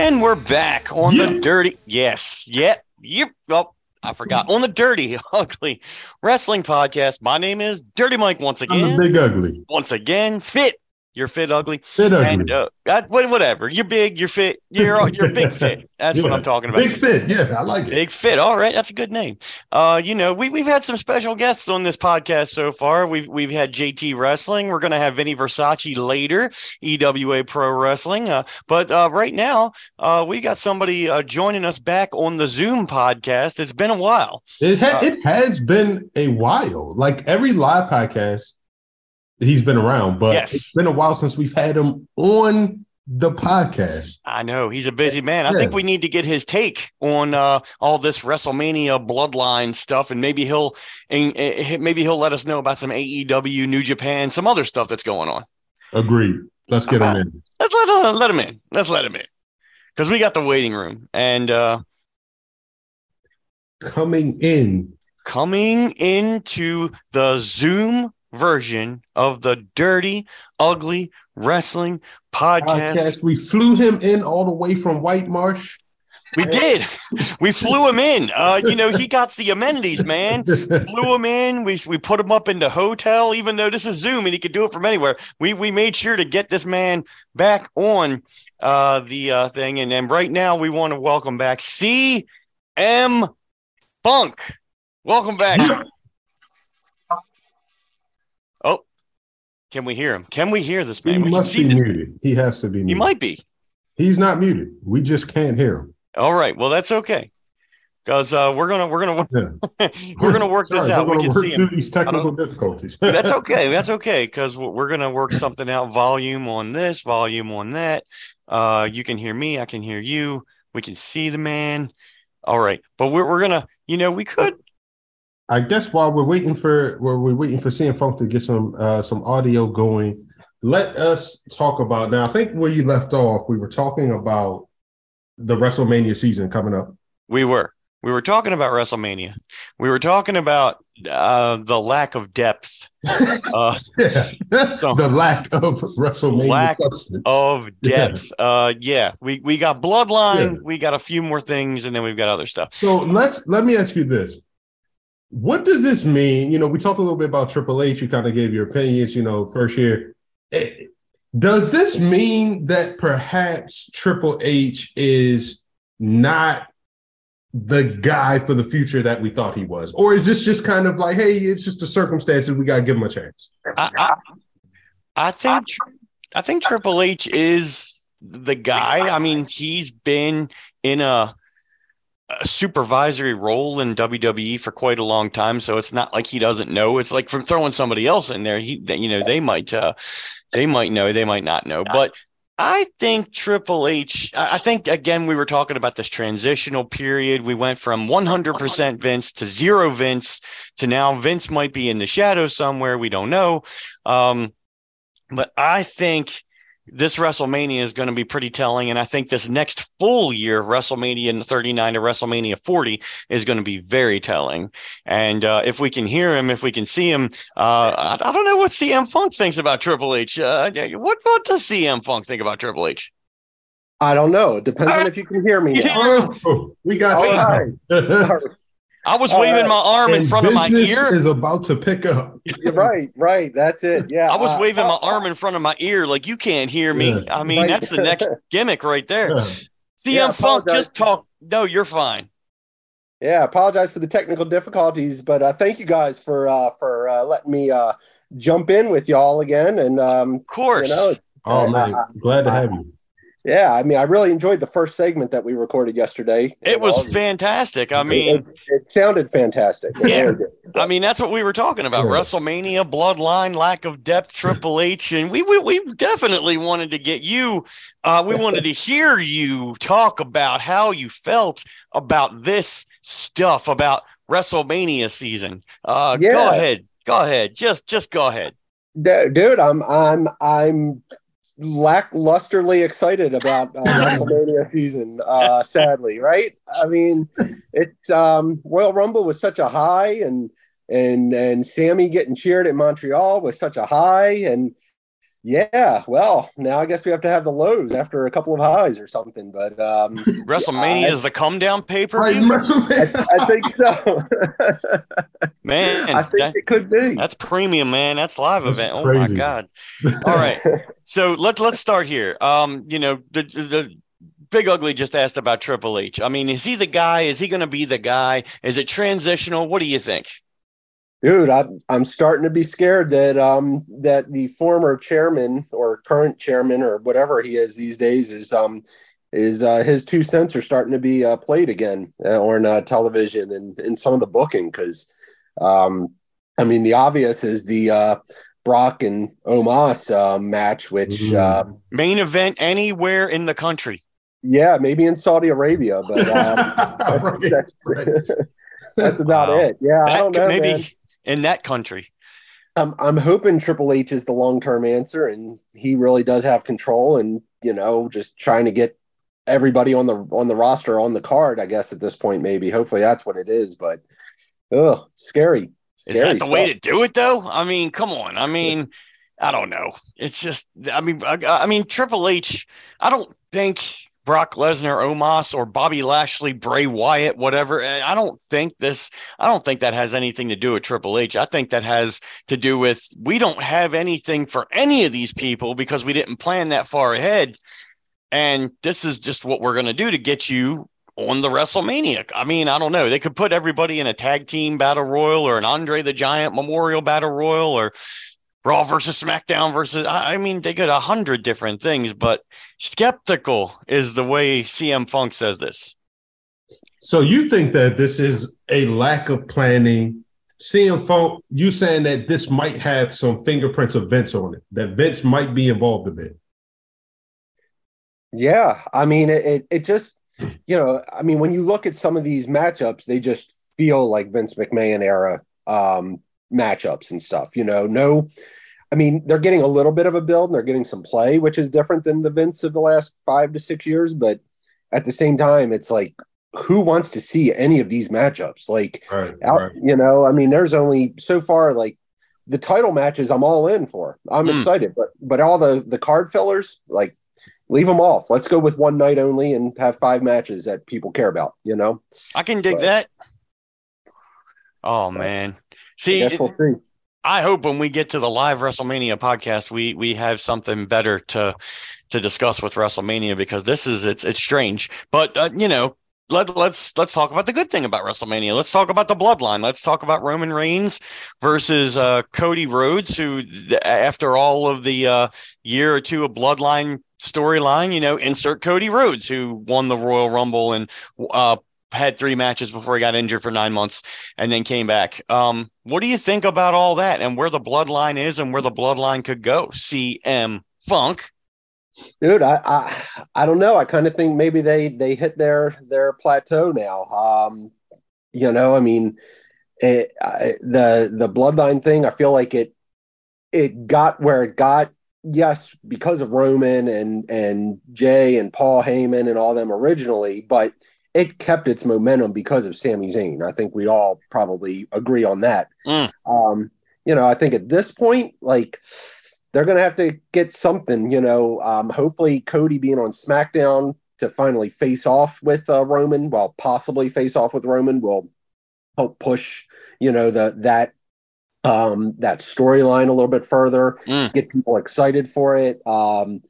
And we're back on the Dirty. Yes, yep, yep. Oh, I forgot on the Dirty Ugly Wrestling Podcast. My name is Dirty Mike once again. big ugly. Once again, fit. You're fit, ugly. Fit ugly. And uh, what- whatever. You're big. You're fit. You're you're big fit. That's what I'm talking about. Big fit. Yeah, I like it. Big fit. All right, that's a good name. Uh, you know, we we've had some special guests on this podcast so far. We've we've had JT Wrestling. We're gonna have Vinny Versace later, EWA Pro Wrestling. Uh, but uh, right now, uh, we got somebody uh, joining us back on the Zoom podcast. It's been a while. It ha- Uh, it has been a while. Like every live podcast, he's been around, but Yes. it's been a while since we've had him on the podcast. I know he's a busy man. I think we need to get his take on uh, all this WrestleMania bloodline stuff, and maybe he'll and, uh, maybe he'll let us know about some AEW, New Japan, some other stuff that's going on. Agreed. Let's get him in. Let's let uh, let him in. Let's let him in because we got the waiting room and uh, Coming in. coming into the Zoom version of the Dirty Ugly Wrestling podcast. Podcast. We flew him in all the way from White Marsh. We did. We flew him in. Uh, you know, he got the amenities, man. flew him in. We we put him up in the hotel, even though this is Zoom and he could do it from anywhere. We we made sure to get this man back on uh, the uh, thing, and then right now we want to welcome back CM Funk. Welcome back. oh, can we hear him? Can we hear this he man? We must be this. muted. He has to be muted. He might be. He's not muted. We just can't hear him. All right. Well, that's okay. Because uh, we're gonna we're gonna Yeah. we're gonna work this Sorry, out. we're We can see him. these technical difficulties. That's okay. That's okay because we're gonna work something out. Volume on this, volume on that. Uh, you can hear me. I can hear you. We can see the man. All right, but we're we're gonna. You know, we could. I guess while we're waiting for while we're waiting for CM Funk to get some uh, some audio going, let us talk about now. I think where you left off, we were talking about the WrestleMania season coming up. We were. We were talking about WrestleMania. We were talking about uh, the lack of depth uh, Yeah, So- the lack of WrestleMania Lack substance. of depth. Uh, yeah, we we got Bloodline. Yeah. We got a few more things, and then we've got other stuff. So let's let me ask you this. What does this mean? You know, we talked a little bit about Triple H. You kind of gave your opinions, you know, first year. Eh, Does this mean that perhaps Triple H is not the guy for the future that we thought he was? Or is this just kind of like, hey, it's just the circumstances, we gotta give him a chance? I, I, I think I think Triple H is the guy. I mean, he's been in a, a supervisory role in WWE for quite a long time, so it's not like he doesn't know. It's like from throwing somebody else in there. He, you know, they might, uh, they might know, they might not know, but. I think Triple H. I think again we were talking about this transitional period. We went from 100% Vince to zero Vince to now Vince might be in the shadow somewhere. We don't know. Um, but I think this WrestleMania is going to be pretty telling. And I think this next full year, WrestleMania 39 to WrestleMania 40, is going to be very telling. And uh, if we can hear him, if we can see him, uh, I, I don't know what CM Funk thinks about Triple H. Uh, what, what does CM Funk think about Triple H? I don't know. It depends on if you can hear me now. Oh, we got All something. right. I was waving right. my arm in front of my business ear. is about to pick up. Right, right. That's it. Yeah. I was uh, waving my uh, arm in front of my ear like you can't hear me. Yeah. I mean, Right. that's the next gimmick right there. Yeah. CM Yeah, Funk, just talk. No, you're fine. Yeah, apologize for the technical difficulties, but uh, thank you guys for uh, for uh, letting me uh, jump in with y'all again. And um, Of course. you know, Oh man, glad to have you. Yeah, I mean, I really enjoyed the first segment that we recorded yesterday. it was fantastic. I mean, it, it sounded fantastic. It Yeah. I mean, that's what we were talking about. Yeah. WrestleMania, bloodline, lack of depth, Triple H. And we, we we definitely wanted to get you. Uh, we wanted to hear you talk about how you felt about this stuff, about WrestleMania season. Uh, Go ahead. Go ahead. Just just go ahead. Dude, I'm I'm I'm lacklusterly excited about uh, WrestleMania season. Uh, sadly, right? I mean, it's um, Royal Rumble was such a high, and and and Sami getting cheered at Montreal was such a high, and yeah, well, now I guess we have to have the lows after a couple of highs or something. But um, WrestleMania I- is the come down pay per Right. WrestleMania. I think so. Man, I think that- it could be. that's premium, man. That's live That's event. Oh my god. All right. So let let's start here. Um, you know, the the Big Ugly just asked about Triple H. I mean, is he the guy? Is he going to be the guy? Is it transitional? What do you think? Dude, I'm I'm starting to be scared that um that the former chairman or current chairman or whatever he is these days is um is uh, his two cents are starting to be uh, played again uh, on uh, television and in some of the booking because um I mean the obvious is the uh, Brock and Omos uh, match, which Mm. uh, Main event anywhere in the country. yeah maybe in Saudi Arabia, but um, Right, that's, right. that's about Wow. it. Yeah, I don't know. maybe man. In that country. I'm I'm hoping Triple H is the long term answer, and he really does have control, and you know, just trying to get everybody on the on the roster on the card. I guess at this point, maybe hopefully that's what it is. But oh, scary. Is that the way to do it, though? I mean, come on. I mean, I don't know. It's just, I mean, I, I mean, Triple H. I don't think Brock Lesnar, Omos, or Bobby Lashley, Bray Wyatt, whatever. eh, I don't think this. I don't think that has anything to do with Triple H. I think that has to do with we don't have anything for any of these people because we didn't plan that far ahead. And this is just what we're going to do to get you on the WrestleMania. I mean, I don't know. They could put everybody in a tag team battle royal or an Andre the Giant Memorial Battle Royal or Raw versus SmackDown versus. I I mean, they could a hundred different things, but skeptical is the way CM Funk says this. So you think that this is a lack of planning? CM Funk, you saying that this might have some fingerprints of Vince on it, that Vince might be involved a bit. Yeah, I mean, it, it it just you know, I mean, when you look at some of these matchups, they just feel like Vince McMahon era um, matchups and stuff. You know, no, I mean, they're getting a little bit of a build and they're getting some play, which is different than the Vince of the last five to six years. But at the same time, it's like, who wants to see any of these matchups? Like, Right. out, you know, I mean, there's only so far like the title matches I'm all in for. I'm Mm. excited, but but all the the card fillers, like leave them off. Let's go with one night only and have five matches that people care about. You know, I can dig Right. that. Oh man, see, I we'll. I hope when we get to the live WrestleMania podcast, we we have something better to to discuss with WrestleMania because this is it's it's strange. But uh, you know, let let's let's talk about the good thing about WrestleMania. Let's talk about the bloodline. Let's talk about Roman Reigns versus uh, Cody Rhodes, who after all of the uh, year or two of bloodline storyline, you know, insert Cody Rhodes, who won the Royal Rumble and uh, had three matches before he got injured for nine months and then came back. Um, what do you think about all that and where the bloodline is and where the bloodline could go? CM Funk. dude. I I, I don't know. I kind of think maybe they they hit their their plateau now. Um, you know, I mean, it, I, the the bloodline thing. I feel like it it got where it got yes, because of Roman and and Jay and Paul Heyman and all them originally, but it kept its momentum because of Sami Zayn. I think we all probably agree on that. Mm. Um, you know, I think at this point, like they're gonna have to get something. You know, um, hopefully Cody being on SmackDown to finally face off with uh, Roman, well, possibly face off with Roman, will help push. You know, the that um, that storyline a little bit further, Mm. get people excited for it. Um,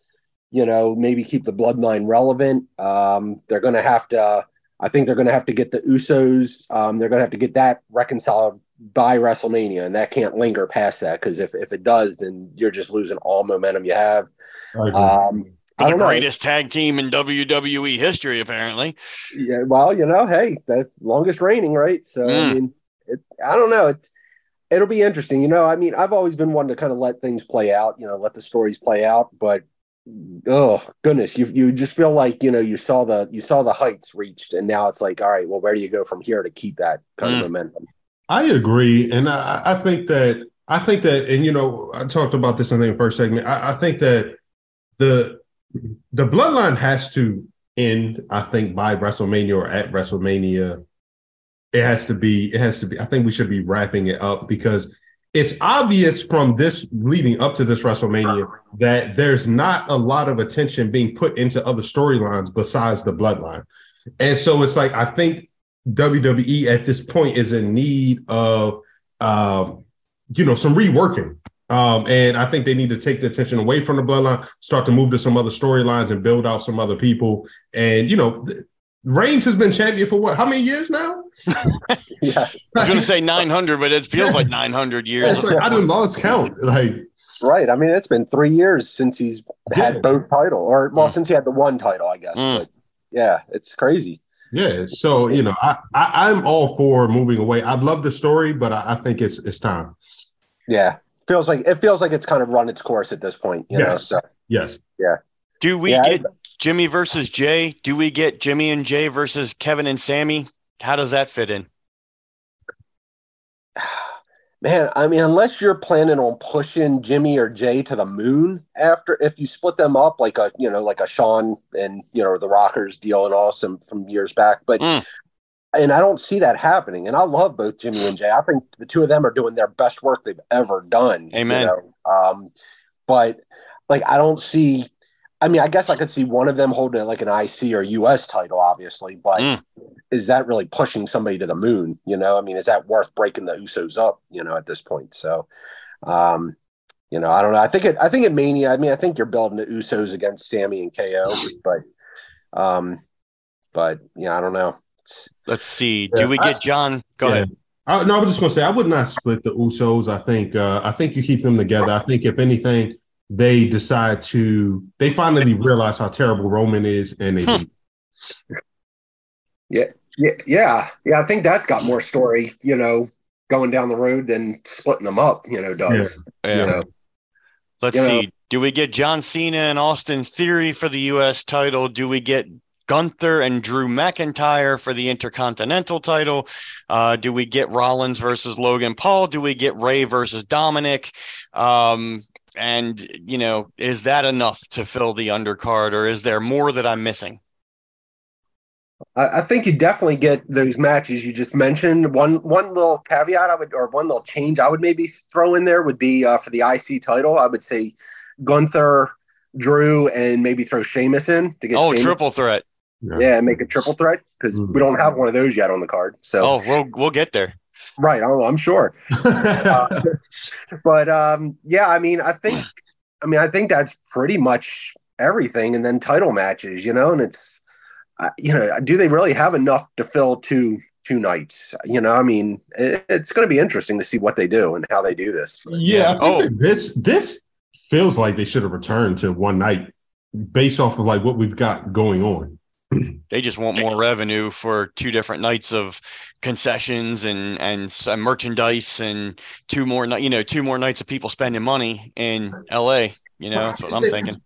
you know, maybe keep the bloodline relevant. Um, they're going to have to, I think they're going to have to get the Usos, um, they're going to have to get that reconciled by WrestleMania, and that can't linger past that because if, if it does, then you're just losing all momentum you have. I agree. Um, I the don't know. greatest tag team in WWE history, apparently. Yeah, well, you know, hey, the longest reigning, right? So I Mm. mean, it, I don't know. It's it'll be interesting. You know, I mean, I've always been one to kind of let things play out. You know, let the stories play out. But oh goodness, you you just feel like you know you saw the you saw the heights reached, and now it's like, all right, well, where do you go from here to keep that kind Mm. of momentum? I agree, and I, I think that I think that, and you know, I talked about this in the first segment. I, I think that the the bloodline has to end. I think by WrestleMania or at WrestleMania, it has to be. It has to be. I think we should be wrapping it up because it's obvious from this leading up to this WrestleMania that there's not a lot of attention being put into other storylines besides the bloodline, and so it's like I think WWE at this point is in need of, um, you know, some reworking. Um, and I think they need to take the attention away from the bloodline, start to move to some other storylines and build out some other people. And, you know, th- Reigns has been champion for what? How many years now? Yeah, I was going to say 900, but it feels like 900 years. It's like, I didn't lost count. Like, right. I mean, it's been three years since he's had Yeah. both title, or well, Mm. since he had the one title, I guess. Mm. But yeah, it's crazy. yeah. So, you know, I, I, I'm all for moving away. I love the story, but I, I think it's it's time. Yeah, feels like it feels like it's kind of run its course at this point. You know, Yes. so Yes. Do we Yeah, I- get Jimmy versus Jay? Do we get Jimmy and Jay versus Kevin and Sami? How does that fit in? man, I mean, unless you're planning on pushing Jimmy or Jay to the moon after, if you split them up like a you know like a Shawn and you know the Rockers deal and all some from years back, but. Mm. And I don't see that happening. And I love both Jimmy and Jay. I think the two of them are doing their best work they've ever done. you Amen. know? Um, but like, I don't see. I mean, I guess I could see one of them holding like an IC or US title, obviously, but Mm. is that really pushing somebody to the moon? You know, I mean, is that worth breaking the Usos up? You know, at this point, so, um, you know, I don't know. I think it. I think at Mania. I mean, I think you're building the Usos against Sami and KO, but, um, but yeah, I don't know. It's, Let's see. Yeah, Do we I- get John? Go Yeah. ahead. I, no, I was just gonna say I would not split the Usos. I think uh, I think you keep them together. I think if anything, they decide to they finally realize how terrible Roman is, and they Hmm. leave. yeah, yeah, yeah. I think that's got more story, you know, going down the road than splitting them up. You know, does Yeah. you know? Let's You know- see. Do we get John Cena and Austin Theory for the U.S. title? Do we get Gunther and Drew McIntyre for the Intercontinental title? Uh, do we get Rollins versus Logan Paul? Do we get Rey versus Dominik? Um, and, you know, is that enough to fill the undercard or is there more that I'm missing? I, I think you definitely get those matches you just mentioned. One one little caveat I would, or one little change I would maybe throw in there would be uh, for the IC title. I would say Gunther, Drew, and maybe throw Sheamus in to get. Oh, Sheamus- triple threat. Yeah, and make a triple threat because Mhm. we don't have one of those yet on the card. So Oh, we'll, we'll get there. Right, I'm, I'm sure. Uh, but um, yeah, I mean, I think, I mean, I think that's pretty much everything. And then title matches, you know, and it's, uh, you know, do they really have enough to fill two two nights? You know, I mean, it, it's going to be interesting to see what they do and how they do this. yeah, I think Oh. this this feels like they should have returned to one night based off of like what we've got going on. They just want more revenue for two different nights of concessions and and merchandise and two more you know two more nights of people spending money in L.A. You know that's what I'm thinking.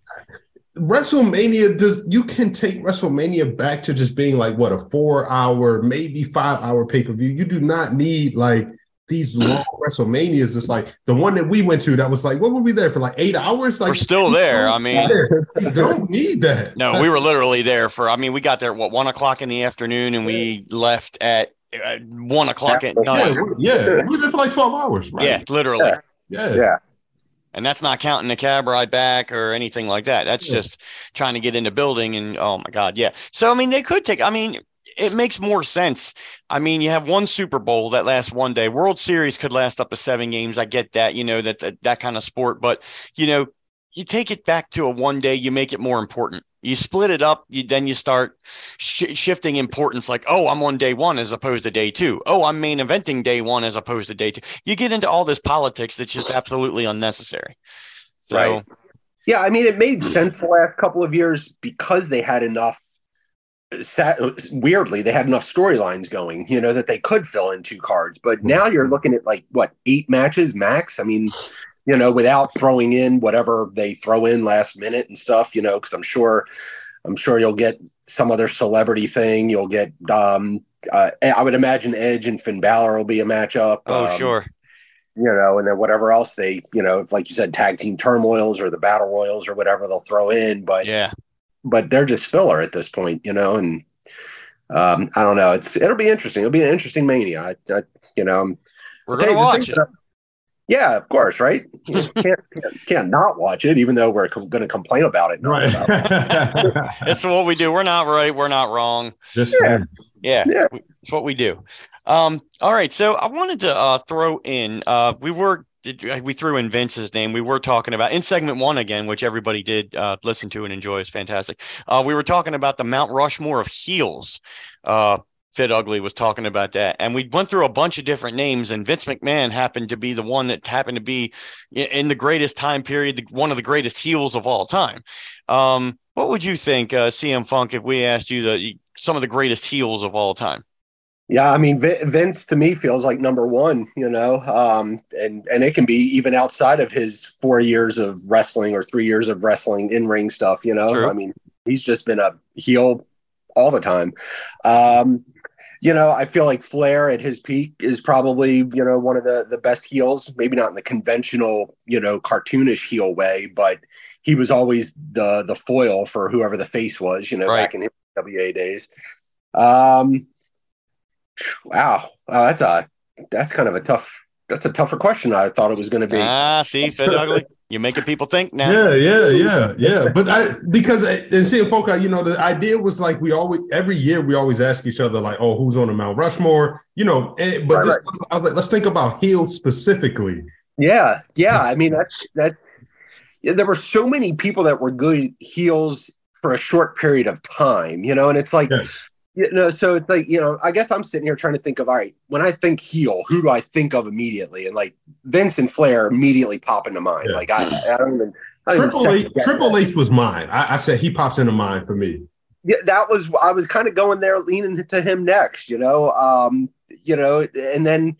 WrestleMania does you can take WrestleMania back to just being like what a four hour, maybe five hour pay per view. You do not need like these long WrestleManias. It's like the one that we went to that was like, what were we there for? Like eight hours? Like We're still there. I mean, you don't need that. no, we were literally there for. I mean, we got there at what one o'clock in the afternoon, and we left at uh, one o'clock at Yeah, night. we- yeah, we were there for like 12 hours, right? Yeah, literally. Yeah. Yeah. Yeah. And that's not counting the cab ride back or anything like that. That's Yeah. just trying to get in the building. And oh my God, yeah. So I mean, they could take. I mean, it makes more sense. I mean, you have one Super Bowl that lasts one day. World Series could last up to seven games. I get that. You know that that, that kind of sport, but you know, you take it back to a one day. You make it more important. You split it up. You then you start sh- shifting importance. Like, oh, I'm on day one as opposed to day two. Oh, I'm main eventing day one as opposed to day two. You get into all this politics that's just absolutely unnecessary. So. Right. Yeah, I mean, it made sense the last couple of years because they had enough. Sa- weirdly, they had enough storylines going, you know, that they could fill in two cards. But now you're looking at like what eight matches max. I mean, you know, without throwing in whatever they throw in last minute and stuff, you know, because I'm sure, I'm sure you'll get some other celebrity thing. You'll get, um, uh, I would imagine Edge and Finn Balor will be a matchup. Oh, um, sure. you know, and then whatever else they, you know, like you said, tag team turmoils or the battle royals or whatever they'll throw in, but Yeah. But they're just filler at this point, you know, and um, I don't know. It's it'll be interesting. It'll be an interesting mania. I, I you know, I'm- We're going to the watch it. that I- yeah, of course, right? You can't, can't can't not watch it, even though we're going to complain about it. not about it. It's what we do. We're not right. We're not wrong. Just Yeah. Yeah. Yeah. It's what we do. Um, all right. So I wanted to uh, throw in, uh, we were, we threw in Vince's name. We were talking about in segment one again, which everybody did uh, listen to and enjoy. It's fantastic. Uh, we were talking about the Mount Rushmore of heels. Uh, Fit Ugly was talking about that. And we went through a bunch of different names, and Vince McMahon happened to be the one that happened to be in the greatest time period, one of the greatest heels of all time. Um, what would you think, uh, CM Funk, if we asked you the some of the greatest heels of all time? Yeah, I mean Vince to me feels like number one, you know, um, and and it can be even outside of his four years of wrestling or three years of wrestling in ring stuff, you know. True. I mean, he's just been a heel all the time. Um, you know, I feel like Flair at his peak is probably you know one of the the best heels, maybe not in the conventional you know cartoonish heel way, but he was always the the foil for whoever the face was, you know, Right. back in WA days. Um, Wow, uh, that's a that's kind of a tough that's a tougher question than I thought it was going to be. Ah, see, Fit Ugly, you're making people think now. Yeah, yeah, yeah, yeah. But I because uh, and CM Funk, you know, the idea was like we always every year we always ask each other like, oh, who's on the Mount Rushmore? You know, and, but Right, this, right. I was like, let's think about heels specifically. Yeah, yeah. I mean, that's that. Yeah, there were so many people that were good heels for a short period of time, you know, and it's like, Yes. You know, so it's like, you know, I guess I'm sitting here trying to think of, all right, when I think heel, who do I think of immediately? And like Vince and Flair immediately pop into mind. Yeah. Like I, I don't even. I don't even Triple H, Triple. H was mine. I, I said he pops into mind for me. yeah, that was I was kind of going there, leaning to him next, you know, um, you know, and then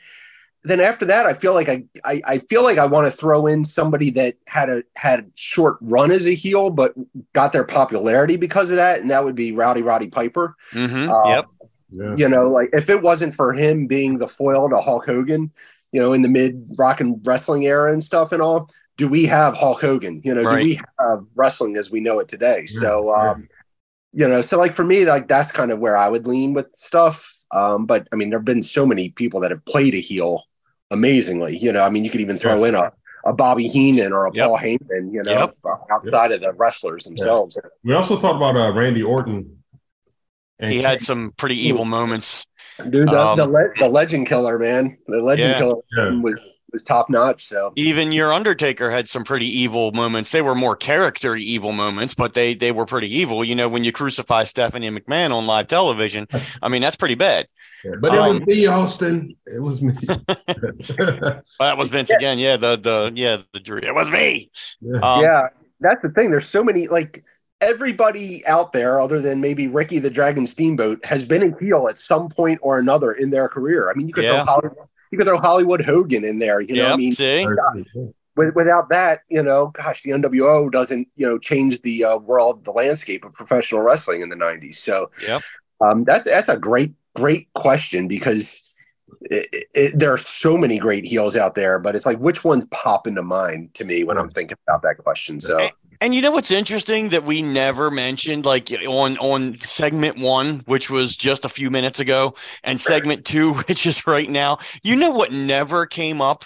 then after that, I feel like I I, I feel like I want to throw in somebody that had a had a short run as a heel, but got their popularity because of that, and that would be Rowdy Roddy Piper. Mm-hmm. Uh, yep. Yeah. You know, like if it wasn't for him being the foil to Hulk Hogan, you know, in the mid rock and wrestling era and stuff and all, do we have Hulk Hogan? You know, Right. do we have wrestling as we know it today? Yeah, So, yeah. um, you know, so like for me, like that's kind of where I would lean with stuff. Um, but I mean, there have been so many people that have played a heel amazingly. You know, I mean, you could even throw in a, a Bobby Heenan or a Yep. Paul Heyman, you know, Yep. outside of the wrestlers themselves. We also talked about uh, Randy Orton. And He had some pretty evil moments. Dude, the, Um, the, le- the legend killer, man, the legend Yeah. killer Yeah. was was top notch. So Even your Undertaker had some pretty evil moments. They were more character evil moments, but they they were pretty evil. You know, when you crucify Stephanie McMahon on live television, I mean that's pretty bad. Yeah, but it Um, was me, Austin. It was me. Well, that was Vince again. Yeah, the the yeah the Drew. It was me. Yeah. Um, yeah, that's the thing. There's so many like everybody out there, other than maybe Ricky the Dragon Steamboat, has been a heel at some point or another in their career. I mean, you could Yeah. throw Hollywood, you could throw Hollywood Hogan in there. You know, Yep, I mean, see, with, without that, you know, gosh, the NWO doesn't you know change the uh, world, the landscape of professional wrestling in the '90s. So, Yep. um, that's that's a great great question because it, it, there are so many great heels out there, but it's like which ones pop into mind to me when I'm thinking about that question. So And you know what's interesting that we never mentioned, like on on segment one, which was just a few minutes ago, and segment two, which is right now. You know what never came up?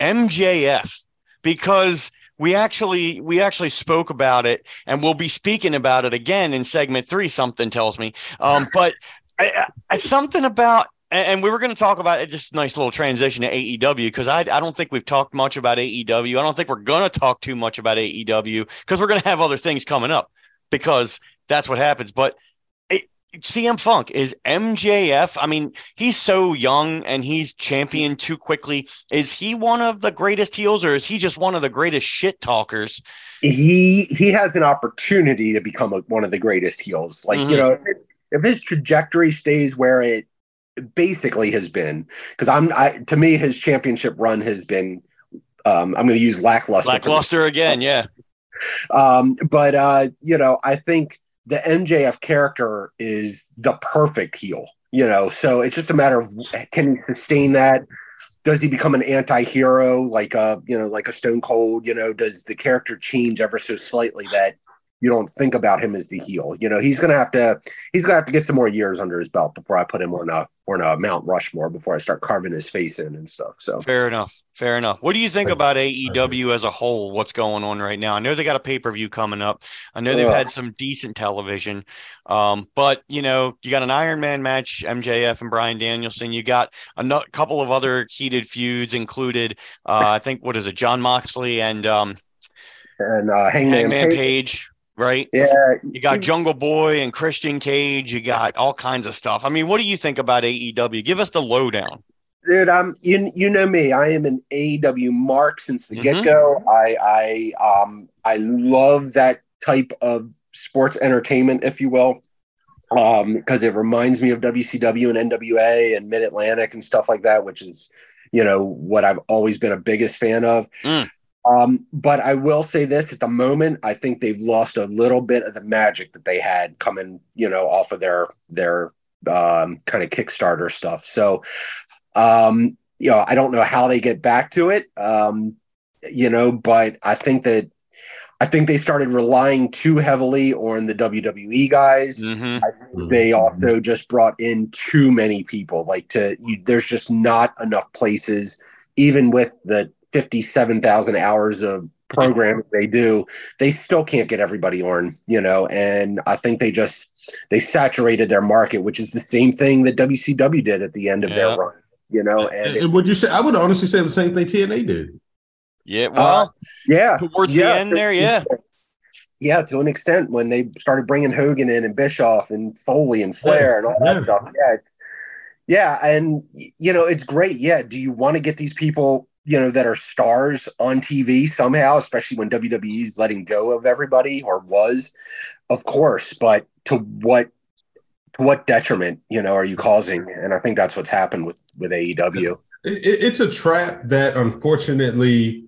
MJF, because we actually we actually spoke about it, and we'll be speaking about it again in segment three. Something tells me, um, but I, I, something about and, and we were going to talk about it. Just a nice little transition to AEW because I, I don't think we've talked much about AEW. I don't think we're going to talk too much about AEW because we're going to have other things coming up because that's what happens. But it, CM Funk is MJF. I mean, he's so young and he's championed too quickly. Is he one of the greatest heels or is he just one of the greatest shit talkers? he he has an opportunity to become a, one of the greatest heels. Like Mhm. you know, if, if his trajectory stays where it basically has been, because I'm I to me his championship run has been. Um, I'm going to use lackluster. Lackluster again. Yeah. Um, but uh, you know, I think the MJF character is the perfect heel. You know, so it's just a matter of can he sustain that? Does he become an anti-hero like a you know like a Stone Cold? You know, does the character change ever so slightly that you don't think about him as the heel? You know, he's gonna have to he's gonna have to get some more years under his belt before I put him on a on a Mount Rushmore before I start carving his face in and stuff. So Fair enough. Fair enough. What do you think about AEW as a whole? What's going on right now? I know they got a pay per view coming up. I know they've Yeah. had some decent television, um, but you know you got an Iron Man match, MJF and Bryan Danielson. You got a no- couple of other heated feuds, included uh, I think what is it, Jon Moxley and um, and uh, Hangman, Hangman Page, Page, right? yeah, You got Jungle Boy and Christian Cage. You got all kinds of stuff. I mean, what do you think about AEW? Give us the lowdown. Dude, I'm you. You know me. I am an AEW mark since the Mhm. get go. I I um I love that type of sports entertainment, if you will, um because it reminds me of WCW and NWA and Mid Atlantic and stuff like that, which is you know what I've always been a biggest fan of. Mm. Um, but I will say this: at the moment, I think they've lost a little bit of the magic that they had coming, you know, off of their their um, kind of Kickstarter stuff. So, um, you know, I don't know how they get back to it, um, you know, but I think that I think they started relying too heavily on the WWE guys. hmm They also just brought in too many people. Like to you, there's just not enough places, even with the fifty-seven thousand hours of programming they do, they still can't get everybody on. You know, and I think they just they saturated their market, which is the same thing that WCW did at the end of Yeah. their run. You know, And, and and would you say? I would honestly say the same thing TNA did. Yeah. Uh, well, yeah, towards yeah, the end there, yeah. Yeah, to an extent, when they started bringing Hogan in and Bischoff and Foley and Flair and all that Yeah. stuff. Yeah, yeah, and you know it's great. Yeah, do you want to get these people, you know, that are stars on TV somehow, especially when WWE's letting go of everybody or was, of course. But to what to what detriment, you know, are you causing? And I think that's what's happened with with AEW. It, it- it's a trap that unfortunately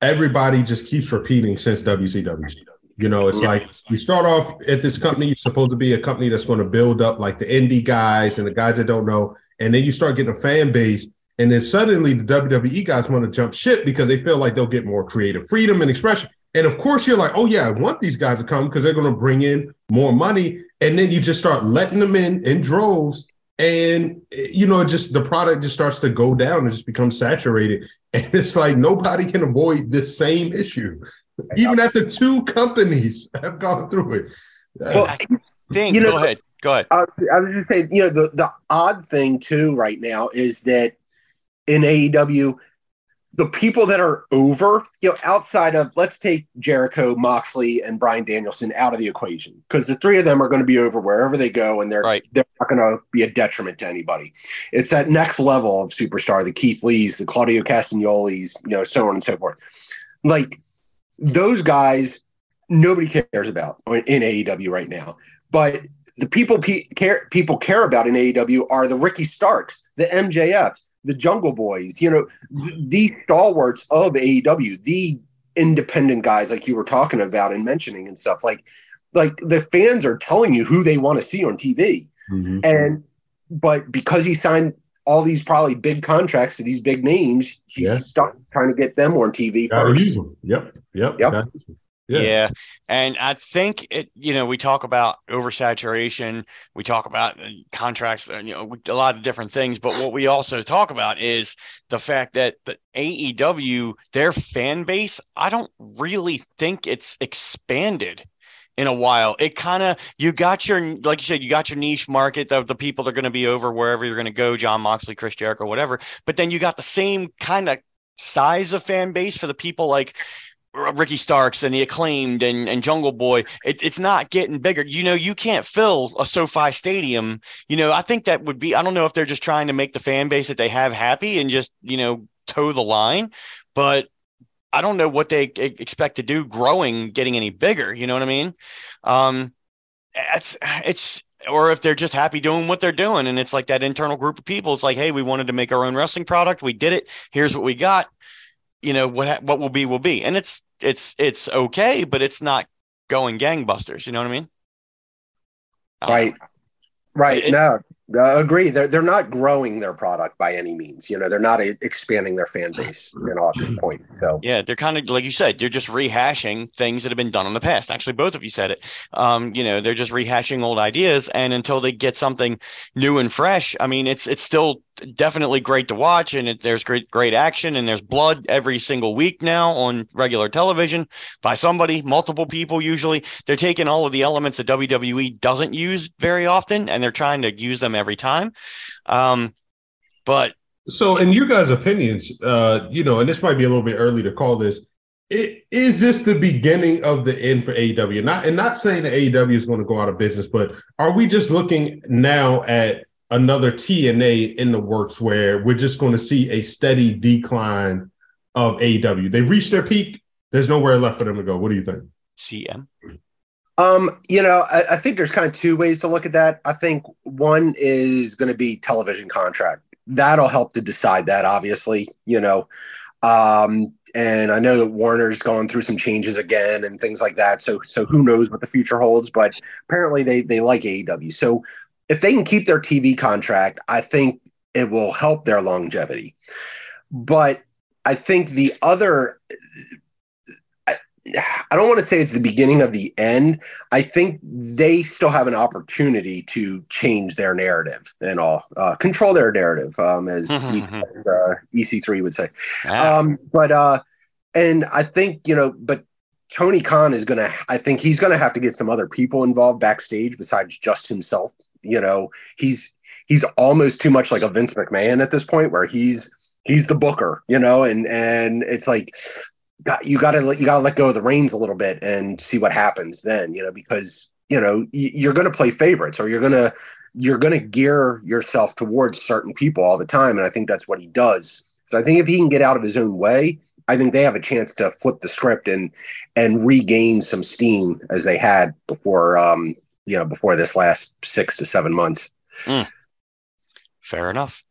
everybody just keeps repeating since WCW. You know, it's like you start off at this company, you're supposed to be a company that's going to build up like the indie guys and the guys that don't know. And then you start getting a fan base. And then suddenly the WWE guys want to jump ship because they feel like they'll get more creative freedom and expression. And of course, you're like, oh, yeah, I want these guys to come because they're going to bring in more money. And then you just start letting them in in droves and eh, you know just the product just starts to go down and just becomes saturated and it's like nobody can avoid this same issue even after two companies have gone through it Well, I think. you know- go ahead. Go ahead. I, I was just saying, you know, the, the odd thing too right now is that in AEW, the people that are over, you know, outside of let's take Jericho, Moxley, and Bryan Danielson out of the equation because the three of them are going to be over wherever they go, and they're Right. they're not going to be a detriment to anybody. It's that next level of superstar, the Keith Lees, the Claudio Castagnolis, you know, so on and so forth. Like those guys, nobody cares about in AEW right now, but the people pe- care people care about in AEW are the Ricky Starks, the MJFs, the Jungle Boys, you know, th- these stalwarts of AEW, the independent guys like you were talking about and mentioning and stuff. Like like the fans are telling you who they want to see on TV. mhm. And but because he signed all these probably big contracts to these big names. He's Yeah. start trying to get them on TV Gotta first. use them. Yep. Yep. Yep. Yeah. Yeah. And I think it, you know, we talk about oversaturation, we talk about uh, contracts, uh, you know, a lot of different things. But what we also talk about is the fact that the AEW, their fan base, I don't really think it's expanded in a while. It kind of, you got your, like you said, you got your niche market of the people that are going to be over wherever you're going to go, Jon Moxley, Chris Jericho, whatever. But then you got the same kind of size of fan base for the people like Ricky Starks and the acclaimed and, and Jungle Boy, it, it's not getting bigger. You know, you can't fill a SoFi stadium. You know, I think that would be, I don't know if they're just trying to make the fan base that they have happy and just, you know, toe the line, but I don't know what they expect to do growing, getting any bigger. You know what I mean? Um, it's, it's, or if they're just happy doing what they're doing. And it's like that internal group of people. It's like, hey, we wanted to make our own wrestling product. We did it. Here's what we got you know what ha- what will be will be and it's it's it's okay but it's not going gangbusters you know what i mean I Right. Right. It- no, uh, agree. They're they're not growing their product by any means. You know, they're not uh, expanding their fan base. You know, at this point. So Yeah, they're kind of like you said, they're just rehashing things that have been done in the past. Actually, both of you said it. Um, you know, they're just rehashing old ideas, and until they get something new and fresh, I mean, it's it's still definitely great to watch, and it, there's great great action, and there's blood every single week now on regular television by somebody, multiple people. Usually, they're taking all of the elements that WWE doesn't use very often, and they're trying to use them every time. Um, but So, in your guys' opinions, uh, you know, and this might be a little bit early to call this. It, is this the beginning of the end for AEW? Not and not saying that AEW is going to go out of business, but are we just looking now at another TNA in the works where we're just going to see a steady decline of AEW? They've reached their peak. There's nowhere left for them to go. What do you think? CM, Um, you know, I, I think there's kind of two ways to look at that. I think one is going to be television contract. That'll help to decide that, obviously, you know. Um, and I know that Warner's gone through some changes again and things like that. So, so who knows what the future holds? But apparently, they they like AEW. So, if they can keep their TV contract, I think it will help their longevity. But I think the other I don't want to say it's the beginning of the end. I think they still have an opportunity to change their narrative and all, uh, control their narrative, um, as E- uh, EC3 would say. Um, but uh, and I think you know, but Tony Khan is gonna. I think he's gonna have to get some other people involved backstage besides just himself. You know, he's he's almost too much like a Vince McMahon at this point, where he's he's the booker. You know, and and it's like you got to let you got to let go of the reins a little bit and see what happens then. You know, because you know you're going to play favorites or you're going to you're going to gear yourself towards certain people all the time, and I think that's what he does. So I think if he can get out of his own way, I think they have a chance to flip the script and and regain some steam as they had before um you know before this last six to seven months. Fair enough.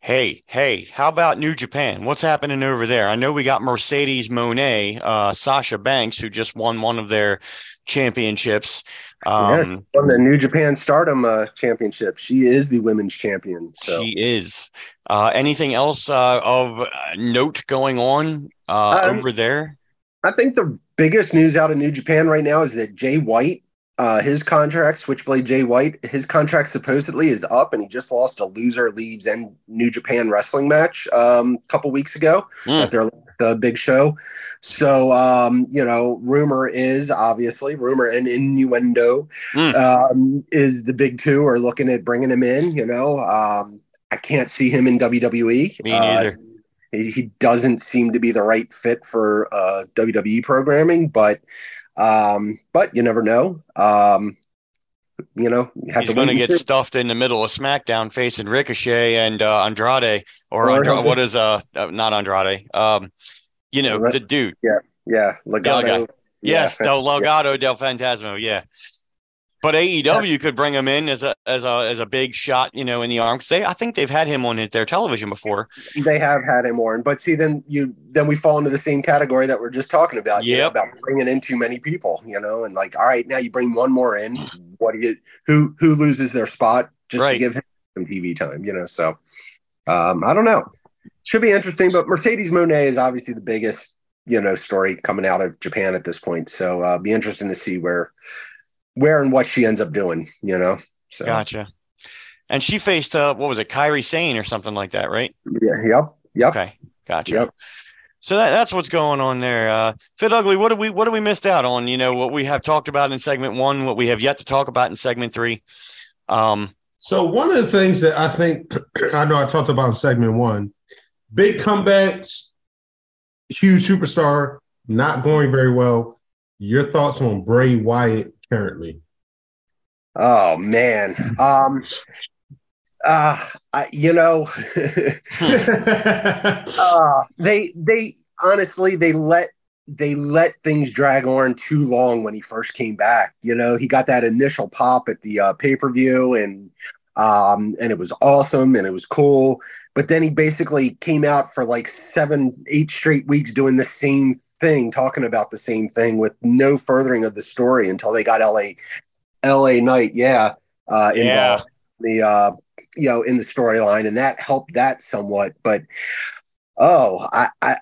Hey, hey, how about New Japan? What's happening over there? I know we got Mercedes Moné, uh, Sasha Banks, who just won one of their championships. Um, On the New Japan Stardom uh, Championship, she is the women's champion. So She is. Uh, anything else uh, of uh, note going on uh, Um, over there? I think the biggest news out of New Japan right now is that Jay White, uh, his contract, Switchblade Jay White, his contract supposedly is up, and he just lost a loser leaves and New Japan wrestling match um, a couple weeks ago Mm. at their the big show. So um, you know, rumor is obviously rumor and innuendo Mm. um, is the big two are looking at bringing him in. You know, um, I can't see him in WWE. Me Uh, neither. he, he doesn't seem to be the right fit for uh, WWE programming, but um, but you never know. Um, you know, you have He's going to get stuffed in the middle of SmackDown facing Ricochet and uh, Andrade, or Or- Andra- what is uh, uh, not Andrade? Um, you know, the dude. yeah, yeah. Legado. Delgado. Yes, yeah, Del Legado del Fantasma. Yeah. But AEW could bring him in as a as a as a big shot, you know, in the arm. 'Cause they, I think they've had him on their television before. they have had him on, but see, then you then we fall into the same category that we're just talking about. you know, about bringing in too many people, you know, and like, all right, now you bring one more in. What do you? Who who loses their spot just Right. to give him some TV time? You know, so um, I don't know. Should be interesting, but Mercedes Moné is obviously the biggest, you know, story coming out of Japan at this point. So uh, be interesting to see where, where and what she ends up doing. You know, so Gotcha. And she faced uh, what was it, Kairi Sane or something like that, right? yeah, yep, yep. Okay, gotcha. Yep. So that, that's what's going on there. Uh, Fit Ugly, what do we what do we missed out on? You know what we have talked about in segment one, what we have yet to talk about in segment three. Um, So one of the things that I think I know I talked about in segment one, big comebacks, huge superstar, not going very well. Your thoughts on Bray Wyatt currently? Oh man, um, uh, I, you know, uh, they they honestly they let they let things drag on too long when he first came back. You know, he got that initial pop at the uh, pay per view, and um, and it was awesome and it was cool. But then he basically came out for like seven, eight straight weeks doing the same thing, talking about the same thing with no furthering of the story until they got LA, LA Knight, yeah, uh, Yeah. involved in the uh, you know in the storyline, and that helped that somewhat. But oh, I, I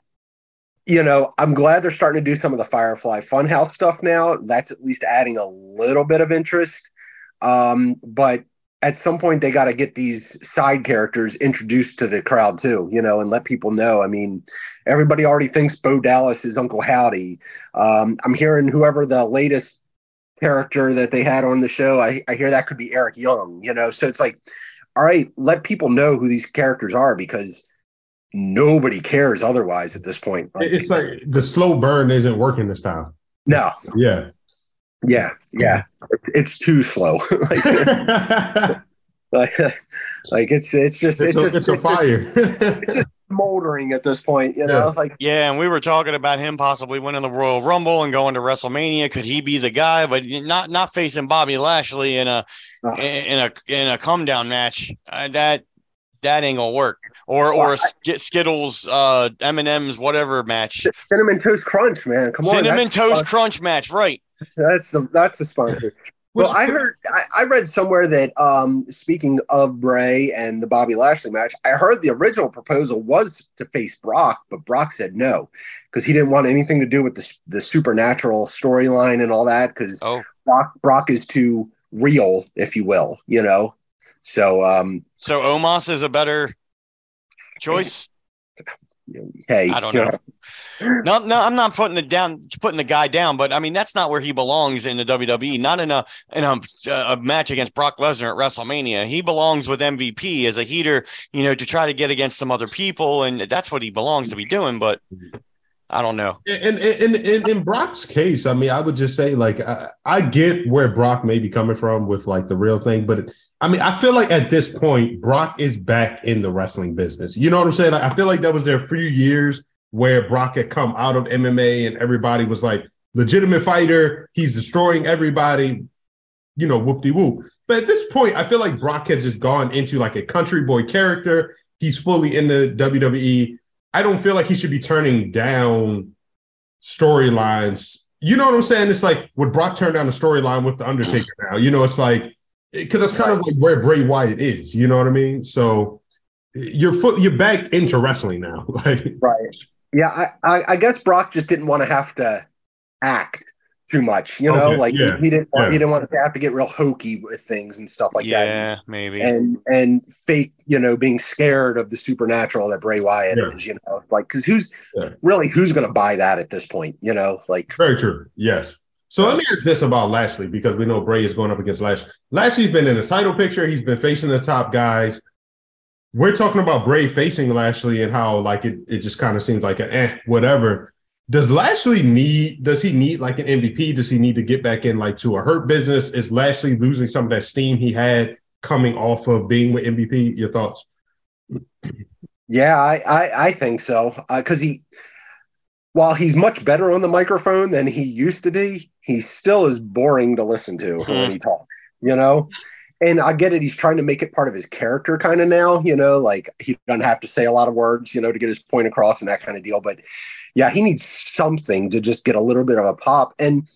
you know, I'm glad they're starting to do some of the Firefly Funhouse stuff now. That's at least adding a little bit of interest. Um, but at some point, they got to get these side characters introduced to the crowd too, you know, and let people know. I mean, everybody already thinks Bo Dallas is Uncle Howdy. Um, I'm hearing whoever the latest character that they had on the show, I, I hear that could be Eric Young, you know. So it's like, all right, let people know who these characters are because nobody cares otherwise at this point. it's like the slow burn isn't working this time. no, Yeah. Yeah, yeah, it's too slow. like, like, like it's it's just It's, it's a, just it's a fire. moldering at this point. You know, Yeah. like yeah, and we were talking about him possibly winning the Royal Rumble and going to WrestleMania. Could he be the guy? But not not facing Bobby Lashley in a Uh. in a in a come down match. Uh, that that ain't gonna work. Or or a Sk- Skittles, uh, M and M's, whatever match. cinnamon toast crunch, man. Come on, Cinnamon that's, Toast Crunch match, right? That's the that's the sponsor. Well, I heard, I, I read somewhere that um, speaking of Bray and the Bobby Lashley match, I heard the original proposal was to face Brock, but Brock said no because he didn't want anything to do with the, the supernatural storyline and all that because Oh, Brock, Brock is too real, if you will, you know. So, um, so Omos is a better choice. hey, I don't know. No, no, I'm not putting it down, putting the guy down, but I mean that's not where he belongs in the WWE. Not in a in a, a match against Brock Lesnar at WrestleMania. He belongs with MVP as a heater, you know, to try to get against some other people, and that's what he belongs to be doing. But I don't know. in, in, in, in Brock's case, I mean, I would just say, like, I, I get where Brock may be coming from with like the real thing, but I mean, I feel like at this point, Brock is back in the wrestling business. You know what I'm saying? Like, I feel like that was there a few years where Brock had come out of MMA and everybody was like, legitimate fighter, he's destroying everybody, you know, whoop de whoop. But at this point, I feel like Brock has just gone into like a country boy character. He's fully in the WWE. I don't feel like he should be turning down storylines. You know what I'm saying? It's like would Brock turn down the storyline with the Undertaker now? You know, it's like because that's kind of like where Bray Wyatt is. You know what I mean? So you're foot you're back into wrestling now. Like right. Yeah, I, I, I guess Brock just didn't want to have to act too much, you know, Okay, like yeah, he, he didn't want, yeah. he didn't want to have to get real hokey with things and stuff like that. yeah, maybe. and and fake, you know, being scared of the supernatural that Bray Wyatt Yeah. is, you know, like because who's Yeah. really who's going to buy that at this point, you know, like very true. Yes. So let me ask this about Lashley because we know Bray is going up against Lashley. Lashley's been in the title picture. He's been facing the top guys. We're talking about Bray facing Lashley and how like it, it just kind of seems like a eh, whatever. Does Lashley need does he need like an MVP? Does he need to get back in like to a hurt business? Is Lashley losing some of that steam he had coming off of being with MVP? Your thoughts? yeah, I I, I think so uh, because he while he's much better on the microphone than he used to be, he still is boring to listen to mm-hmm. when he talks, you know. And I get it; he's trying to make it part of his character, kind of now, you know, like he doesn't have to say a lot of words, you know, to get his point across and that kind of deal. But yeah, he needs something to just get a little bit of a pop. And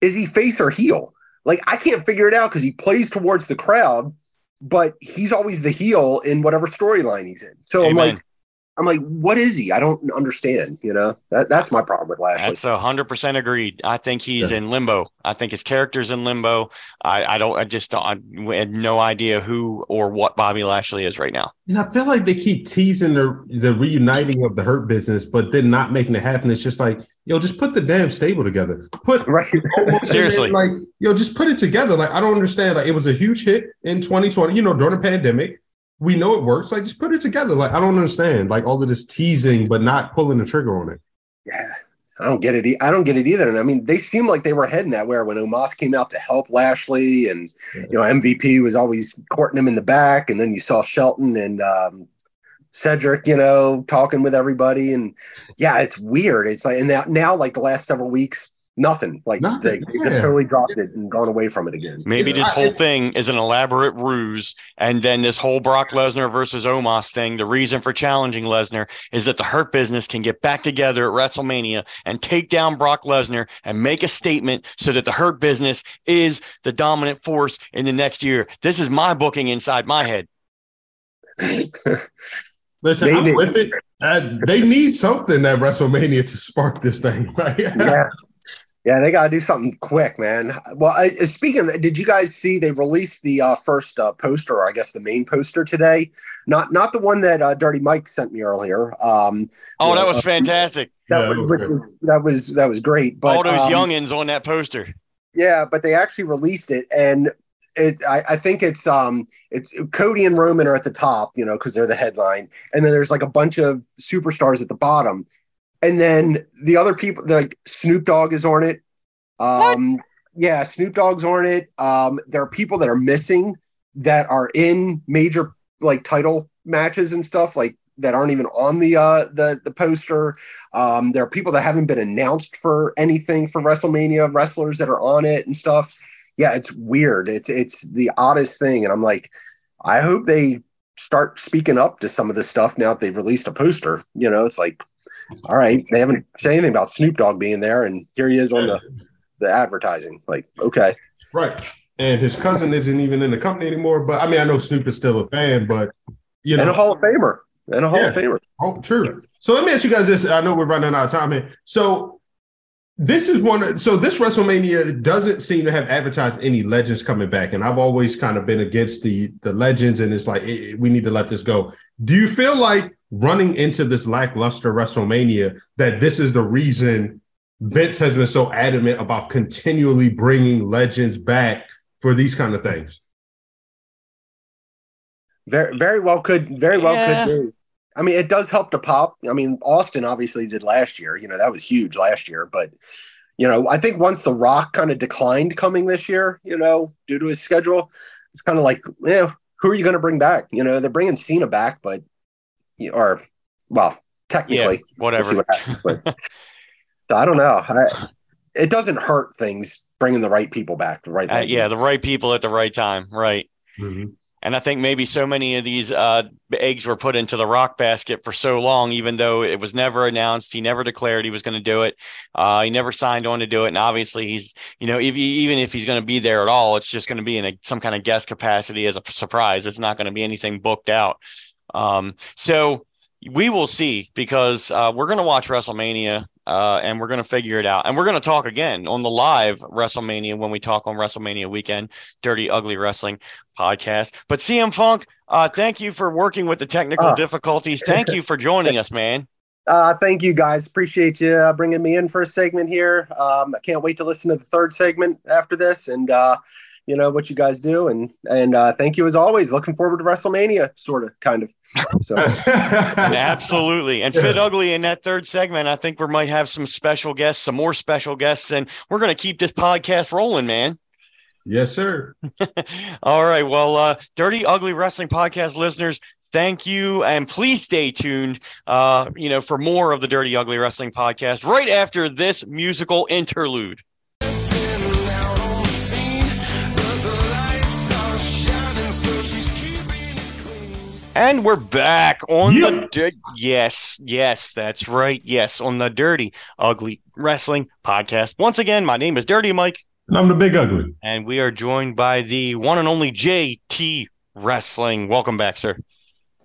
is he face or heel? Like I can't figure it out because he plays towards the crowd, but he's always the heel in whatever storyline he's in. So I'm like, I'm like, what is he? I don't understand. You know, that that's my problem with Lashley. That's a hundred percent agreed. I think he's Yeah. in limbo. I think his character's in limbo. I, I don't. I just don't. I had no idea who or what Bobby Lashley is right now. And I feel like they keep teasing the the reuniting of the hurt business, but then not making it happen. It's just like, yo, just put the damn stable together. Put right. Seriously. like, yo, just put it together. Like, I don't understand. Like, it was a huge hit in 2020. You know, during the pandemic, we know it works. Like, just put it together. Like, I don't understand. Like all of this teasing, but not pulling the trigger on it. Yeah. I don't get it. I don't get it either. And I mean, they seemed like they were heading that way when Omos came out to help Lashley, and Yeah. you know MVP was always courting him in the back, and then you saw Shelton and um, Cedric, you know, talking with everybody, and yeah, it's weird. It's like and now, now like the last several weeks, nothing. Like Nothing, they, they just totally dropped it and gone away from it again. Maybe Yeah, this whole thing is an elaborate ruse, and then this whole Brock Lesnar versus Omos thing. The reason for challenging Lesnar is that the Hurt Business can get back together at WrestleMania and take down Brock Lesnar and make a statement so that the Hurt Business is the dominant force in the next year. This is my booking inside my head. Listen, Maybe. I'm with it. Uh, they need something at WrestleMania to spark this thing. Right? yeah. Yeah, they got to do something quick, man. Well, I, speaking of did you guys see they released the uh, first uh, poster, or I guess the main poster today? Not not the one that uh, Dirty Mike sent me earlier. Um, Oh, Yeah, that was uh, fantastic. that, Yeah, was, that was which great. was- that was that was great. But All those um, youngins on that poster. yeah, but they actually released it, and it I, I think it's um it's Cody and Roman are at the top, you know, because they're the headline, and then there's like a bunch of superstars at the bottom, and then the other people like Snoop Dogg is on it. Um, yeah, Snoop Dogg's on it. Um, there are people that are missing that are in major like title matches and stuff like that aren't even on the uh the the poster. Um, there are people that haven't been announced for anything for WrestleMania, wrestlers that are on it and stuff. Yeah, it's weird. It's it's the oddest thing, and I'm like, I hope they start speaking up to some of this stuff now that they've released a poster. You know, it's like, all right, they haven't said anything about Snoop Dogg being there, and here he is on the the advertising. Like, okay, Right. And his cousin isn't even in the company anymore. But I mean, I know Snoop is still a fan, but you know, and a Hall of Famer, and a Hall of Yeah. Famer. Oh, true. So let me ask you guys this. I know we're running out of time here. So this is one. of- So this WrestleMania doesn't seem to have advertised any legends coming back, and I've always kind of been against the the legends, and it's like eh, we need to let this go. Do you feel like running into this lackluster WrestleMania that this is the reason Vince has been so adamant about continually bringing legends back for these kind of things? Very, very well could, very well Yeah. could be. I mean, it does help to pop. I mean, Austin obviously did last year. You know, that was huge last year. But you know, I think once The Rock kind of declined coming this year, you know, due to his schedule, it's kind of like, yeah, who are you going to bring back? You know, they're bringing Cena back, but or well, Yeah, technically, We'll whatever. what happens, but- so I don't know. I, it doesn't hurt things bringing the right people back. The right, Uh, yeah, the right people at the right time. Right. And I think maybe so many of these uh, eggs were put into the rock basket for so long, even though it was never announced. He never declared he was going to do it. Uh, he never signed on to do it. And obviously, he's, you know, if he, even if he's going to be there at all, it's just going to be in a, some kind of guest capacity as a surprise. It's not going to be anything booked out. Um, so we will see because uh, we're going to watch WrestleMania uh, and we're going to figure it out. And we're going to talk again on the live WrestleMania when we talk on WrestleMania weekend, Dirty Ugly Wrestling podcast. But CM Funk, uh, thank you for working with the technical Ah. difficulties. Thank you for joining us, man. Uh, thank you guys. Appreciate you uh, bringing me in for a segment here. Um, I can't wait to listen to the third segment after this and, uh, you know, what you guys do. And, and uh, thank you as always. Looking forward to WrestleMania, sort of, kind of. So, Absolutely. And Fit Ugly in that third segment, I think we might have some special guests, some more special guests, and we're going to keep this podcast rolling, man. yes, sir. All right. Well, uh, Dirty Ugly Wrestling Podcast listeners, thank you. And please stay tuned, uh, you know, for more of the Dirty Ugly Wrestling Podcast right after this musical interlude. And we're back on Yeah. the di- yes, yes, that's right. Yes, on the Dirty Ugly Wrestling Podcast. Once again, my name is Dirty Mike, And I'm the big ugly. and we are joined by the one and only JT Wrestling. Welcome back, sir.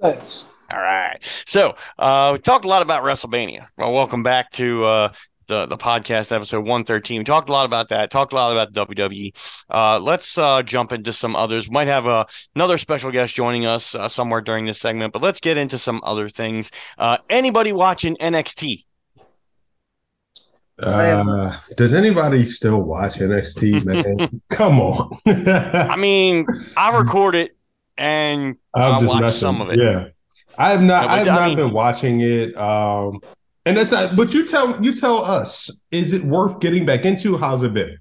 Thanks. All right. So uh, we talked a lot about WrestleMania. Well, welcome back to uh, the the podcast episode 113. We talked a lot about that. Talked a lot about the WWE. Uh, let's uh, jump into some others. We might have uh, another special guest joining us uh, somewhere during this segment, but let's get into some other things. Uh, anybody watching NXT? Uh, does anybody still watch NXT, man? Come on. I mean, I record it and I just messing. some of it. Yeah, I have not. But I have I not mean- been watching it. Um, and that's not. But you tell you tell us, is it worth getting back into? How's it been?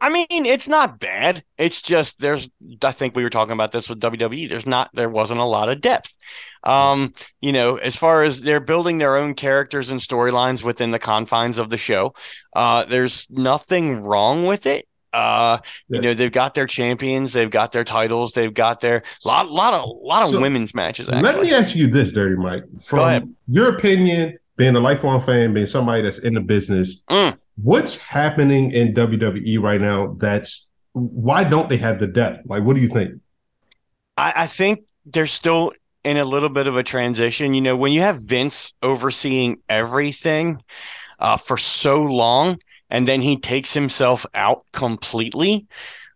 I mean, it's not bad. It's just there's I think we were talking about this with WWE. There's not there wasn't a lot of depth. Um, you know, as far as they're building their own characters and storylines within the confines of the show. Uh there's nothing wrong with it. Uh, you Yeah. know, they've got their champions, they've got their titles, they've got their lot lot of lot of So, women's matches actually. Let me ask you this, Dirty Mike. From your opinion, being a lifelong fan, being somebody that's in the business, Mm. what's happening in WWE right now? That's why don't they have the depth? Like, what do you think? I, I think they're still in a little bit of a transition. You know, when you have Vince overseeing everything uh, for so long, and then he takes himself out completely.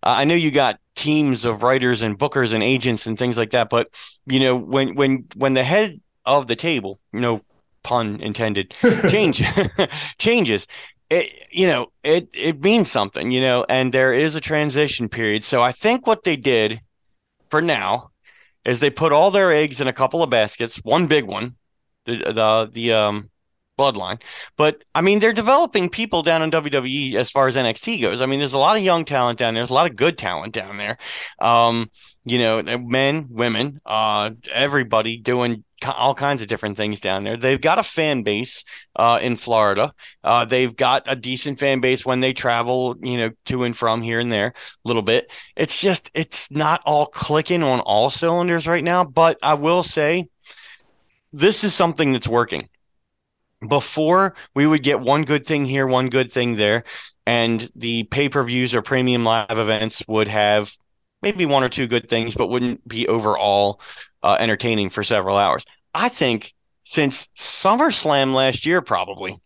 Uh, I know you got teams of writers and bookers and agents and things like that, but you know, when when when the head of the table, no pun intended, change changes. It you know it it means something you know and there is a transition period. So i think what they did for now is they put all their eggs in a couple of baskets one big one the the the um bloodline but i mean they're developing people down in wwe as far as nxt goes i mean there's a lot of young talent down there there's a lot of good talent down there um you know men women uh everybody doing all kinds of different things down there they've got a fan base uh in florida uh, they've got a decent fan base when they travel, you know, to and from here and there a little bit. It's just it's not all clicking on all cylinders right now. But I will say, this is something that's working. Before we would get one good thing here, one good thing there, and the pay per views or premium live events would have maybe one or two good things, but wouldn't be overall uh, entertaining for several hours. I think since SummerSlam last year, probably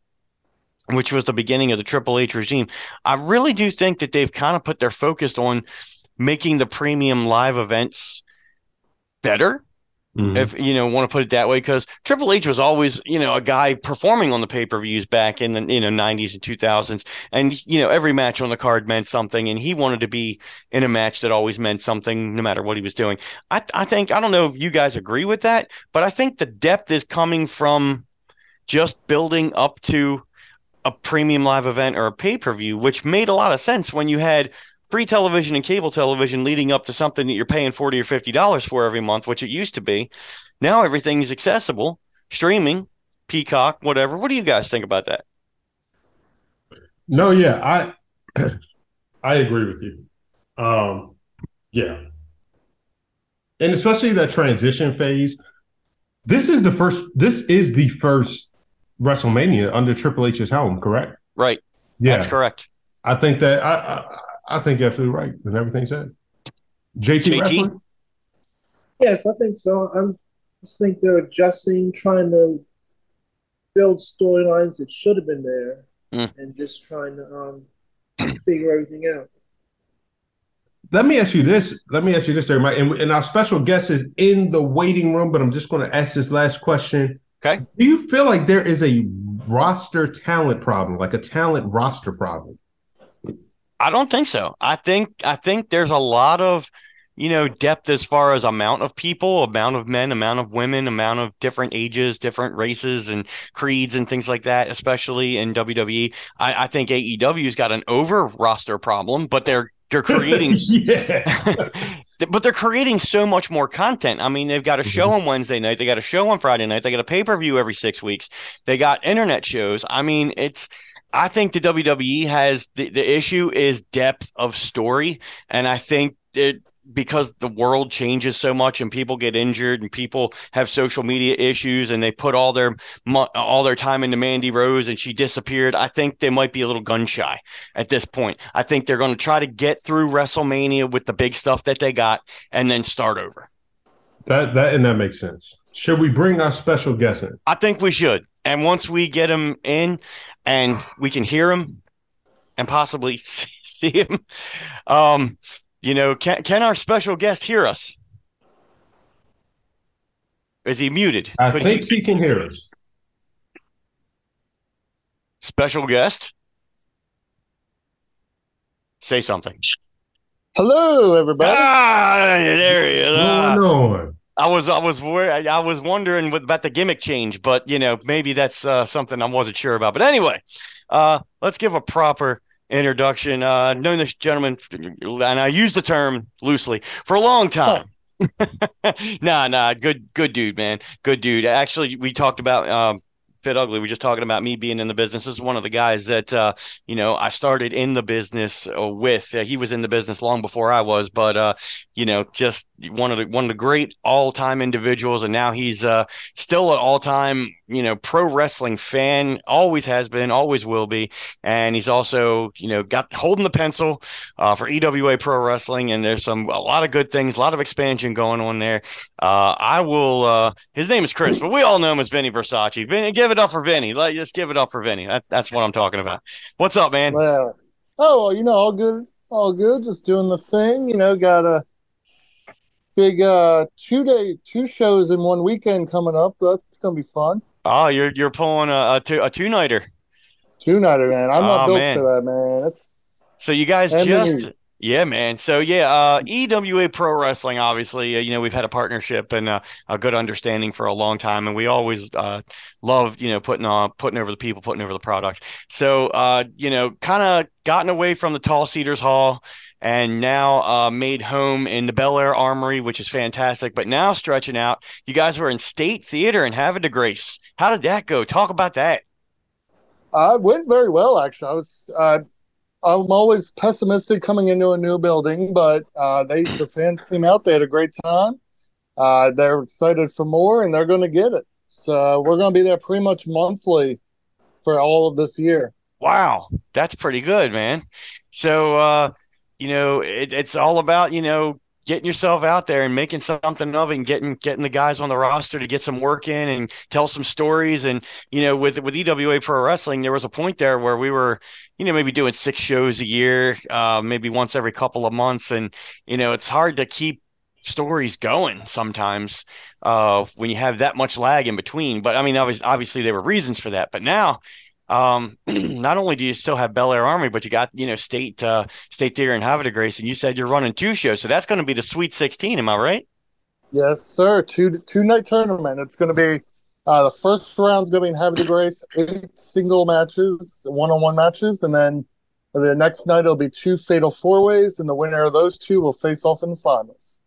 which was the beginning of the Triple H regime. I really do think that they've kind of put their focus on making the premium live events better, Mhm. if you know want to put it that way. Because Triple H was always you know a guy performing on the pay per views back in the you know nineties and two thousands, and you know every match on the card meant something, and he wanted to be in a match that always meant something, no matter what he was doing. I I think I don't know if you guys agree with that, but I think the depth is coming from just building up to a premium live event or a pay per view, which made a lot of sense when you had free television and cable television leading up to something that you're paying forty or fifty dollars for every month, which it used to be. Now everything's accessible, streaming, Peacock, whatever. What do you guys think about that? No, yeah, I I agree with you. Um, yeah, and especially that transition phase. This is the first. This is the first WrestleMania under Triple H's helm, correct? Right, Yeah, that's correct. I think that I I, I think you're absolutely right with everything said. JT, JT? Yes, I think so. I'm just think they're adjusting, trying to build storylines that should have been there, Mm. and just trying to um figure everything out. Let me ask you this. Let me ask you this, there, Mike. And, and our special guest is in the waiting room, but I'm just going to ask this last question. Okay. Do you feel like there is a roster talent problem, like a talent roster problem? I don't think so. I think I think there's a lot of you know depth as far as amount of people, amount of men, amount of women, amount of different ages, different races and creeds and things like that. Especially in WWE, I, I think AEW's got an over roster problem, but they're they're creating but they're creating so much more content. I mean, they've got a mm-hmm. show on Wednesday night, they got a show on Friday night, they got a pay per view every six weeks, they got internet shows. I mean, it's. I think the WWE has the, the issue is depth of story, and I think that because the world changes so much and people get injured and people have social media issues and they put all their all their time into Mandy Rose and she disappeared. I think they might be a little gun shy at this point. I think they're going to try to get through WrestleMania with the big stuff that they got and then start over. That that and that makes sense. Should we bring our special guest in? I think we should. And once we get him in and we can hear him and possibly see him, um, you know, can can our special guest hear us? Is he muted? I Could think he can hear us. special guest say something. Hello, everybody. Ah, there he is. What's Ah. going on? I was I was I was wondering what, about the gimmick change, but you know maybe that's uh, something I wasn't sure about. But anyway, uh, let's give a proper introduction. Uh, known this gentleman, and I use the term loosely for a long time. nah, nah, good good dude, man, good dude. Actually, we talked about um, Fit Ugly. We just talking about me being in the business. This is one of the guys that uh, you know I started in the business uh, with. Uh, he was in the business long before I was, but uh, you know, just one of the one of the great all time individuals, and now he's uh, still an all time you know pro wrestling fan. Always has been, always will be, and he's also you know got holding the pencil uh, for EWA Pro Wrestling, and there's some a lot of good things, a lot of expansion going on there. Uh, I will. Uh, his name is Chris, but we all know him as Vinny Versace. Vinny, give it up for Vinny. Let just give it up for Vinny. That, that's what I'm talking about. What's up, man? Well, oh, well, you know, all good, all good. Just doing the thing. You know, got a big uh two day, two shows in one weekend coming up. That's gonna be fun. Oh, you're you're pulling a, a two a two nighter. Two nighter, man. I'm not Oh, built man. for that, man. That's So you guys just Vinny. Yeah, man. So yeah, uh, EWA Pro Wrestling. Obviously, uh, you know we've had a partnership and uh, a good understanding for a long time, and we always uh, love you know putting on putting over the people, putting over the products. So uh, you know, kind of gotten away from the Tall Cedars Hall. And now uh, made home in the Bel Air Armory, which is fantastic. But now stretching out, you guys were in State Theater and Havre de Grace. How did that go? Talk about that. uh went very well actually. I was uh I'm always pessimistic coming into a new building, but uh they the fans came out, they had a great time. Uh they're excited for more and they're gonna get it. So we're gonna be there pretty much monthly for all of this year. Wow, that's pretty good, man. So, uh, you know, it, it's all about you know getting yourself out there and making something of it, and getting getting the guys on the roster to get some work in and tell some stories. And you know, with with EWA Pro Wrestling, there was a point there where we were, you know, maybe doing six shows a year, uh, maybe once every couple of months, and you know, it's hard to keep stories going sometimes uh, when you have that much lag in between. But I mean, obviously, obviously there were reasons for that, but now um not only do you still have Bel Air Armory, but you got you know state uh state theater and Havre Grace, and you said you're running two shows, so that's going to be the Sweet 16. Am I right? Yes, sir. Two two night tournament. It's going to be uh, the first round's going to be in Havre de Grace, eight single matches, one on one matches, and then the next night it'll be two fatal four ways, and the winner of those two will face off in the finals.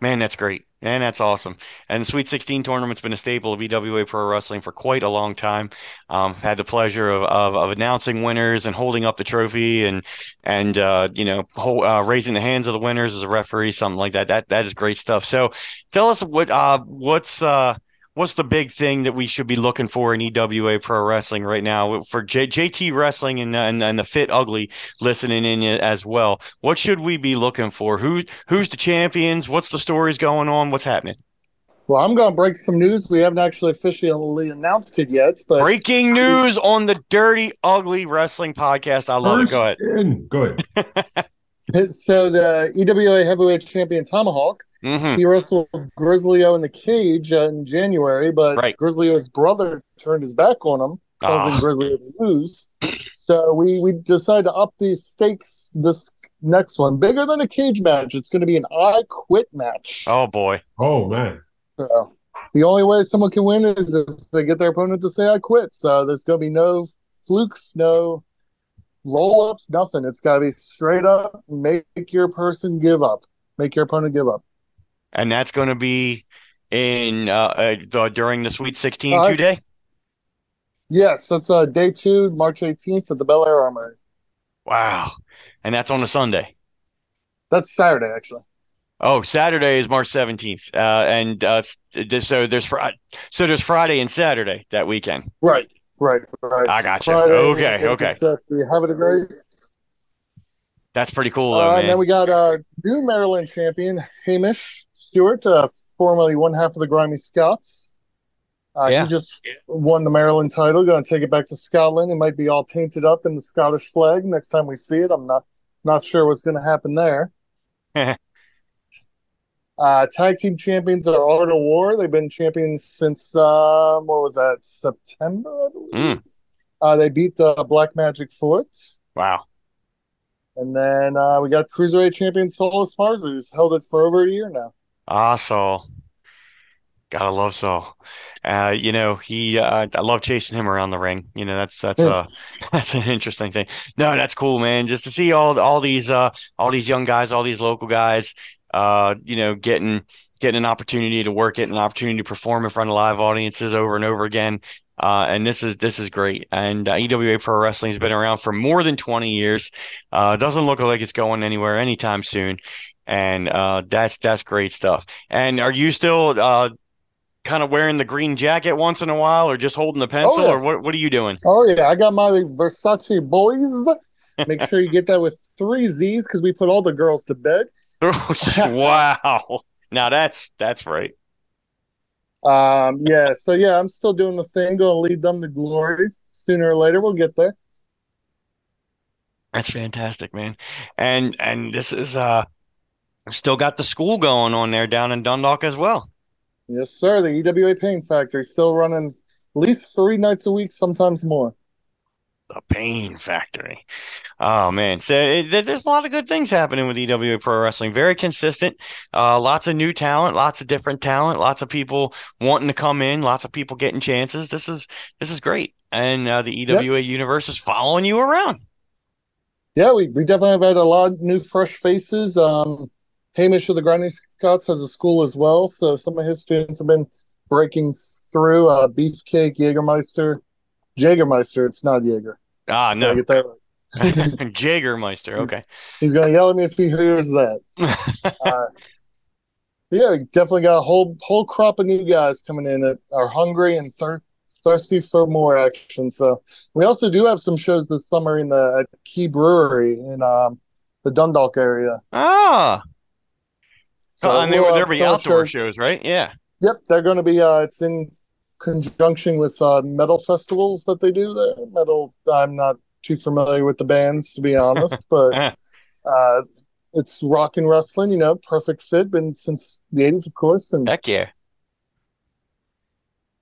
Man, that's great. And that's awesome. And the Sweet 16 tournament's been a staple of EWA Pro Wrestling for quite a long time. Um, had the pleasure of, of, of announcing winners and holding up the trophy and and uh, you know uh, raising the hands of the winners as a referee, something like that. That that is great stuff. So, tell us what uh what's uh what's the big thing that we should be looking for in EWA Pro Wrestling right now for J- JT Wrestling and, and and the Fit Ugly listening in as well? What should we be looking for? Who who's the champions? What's the stories going on? What's happening? Well, I'm going to break some news. We haven't actually officially announced it yet, but Breaking news on the Dirty Ugly Wrestling podcast. I love it. Go ahead. In. Go ahead. so the EWA Heavyweight Champion Tomahawk hmm he wrestled Grizzlyo in the cage uh, in January, but Right. Grizzlyo's brother turned his back on him, causing Ah. Grizzlyo to lose. So we we decided to up these stakes this next one, bigger than a cage match. It's going to be an I Quit match. Oh boy. Oh man. So the only way someone can win is if they get their opponent to say I quit. So there's going to be no flukes, no roll ups, nothing. It's got to be straight up. Make your person give up. Make your opponent give up. And that's going to be in uh, uh the, during the Sweet 16 Uh, two day. Yes, that's uh, day two, March 18th at the Bel Air Armory. Wow. And that's on a Sunday. That's Saturday, actually. Oh, Saturday is March seventeenth, uh, and uh, so there's Fri- so there's Friday and Saturday that weekend. Right, right, right. I gotcha. you. Okay, okay. uh, we have it a great. That's pretty cool, though, Uh, and then we got uh, new Maryland champion Hamish Stewart, uh, formerly one half of the Grimy Scots. Uh, Yeah. He just won the Maryland title. Going to take it back to Scotland. It might be all painted up in the Scottish flag next time we see it. I'm not not sure what's going to happen there. uh, tag team champions are Art of War. They've been champions since uh, what was that September? I believe. Mm. Uh, they beat the Black Magic Forts. wow. And then uh, we got Cruiserweight champion Saul Esparza, who's held it for over a year now. Ah, Saul. Gotta love Saul. Uh, you know, he uh, I love chasing him around the ring. You know, that's that's a that's an interesting thing. No, that's cool, man. Just to see all all these uh all these young guys, all these local guys, uh, you know, getting getting an opportunity to work it, an opportunity to perform in front of live audiences over and over again. Uh, and this is this is great. And uh, EWA Pro Wrestling has been around for more than 20 years. Uh, doesn't look like it's going anywhere anytime soon. And uh, that's that's great stuff. And are you still uh, kind of wearing the green jacket once in a while, or just holding the pencil, yeah. or what? What are you doing? Oh yeah, I got my Versace boys. Make sure you get that with three Z's because we put all the girls to bed. wow. Now that's that's right. Um, yeah, so yeah, I'm still doing the thing, going to lead them to glory. Sooner or later, we'll get there. That's fantastic, man. And and this is uh still got the school going on there down in Dundalk as well. Yes, sir. The EWA Pain Factory still running at least three nights a week, sometimes more. The Pain Factory. Oh man, so it, there's a lot of good things happening with EWA Pro Wrestling. Very consistent. Uh, lots of new talent, lots of different talent, lots of people wanting to come in, lots of people getting chances. This is this is great, and uh, the EWA universe is following you around. Yeah, we, we definitely have had a lot of new, fresh faces. Um, Hamish of the Grinding Scots has a school as well, so some of his students have been breaking through. Uh, Beefcake, Jägermeister, Jägermeister. It's not Jaeger. Ah, Did I no, get that right? Jagermeister. Okay. He's gonna yell at me if he hears that. Uh, yeah, definitely got a whole whole crop of new guys coming in that are hungry and thir- thirsty for more action. So we also do have some shows this summer in the at Key Brewery in um, the Dundalk area. ah, So oh, and there we'll will have there be outdoor shows- shows, right? Yeah. Yep, they're going to be. Uh, it's in conjunction with uh, metal festivals that they do there. Metal. I'm not too familiar with the bands to be honest, but uh, it's rock and wrestling. You know, perfect fit. Been since the '80s, of course, and Heck yeah.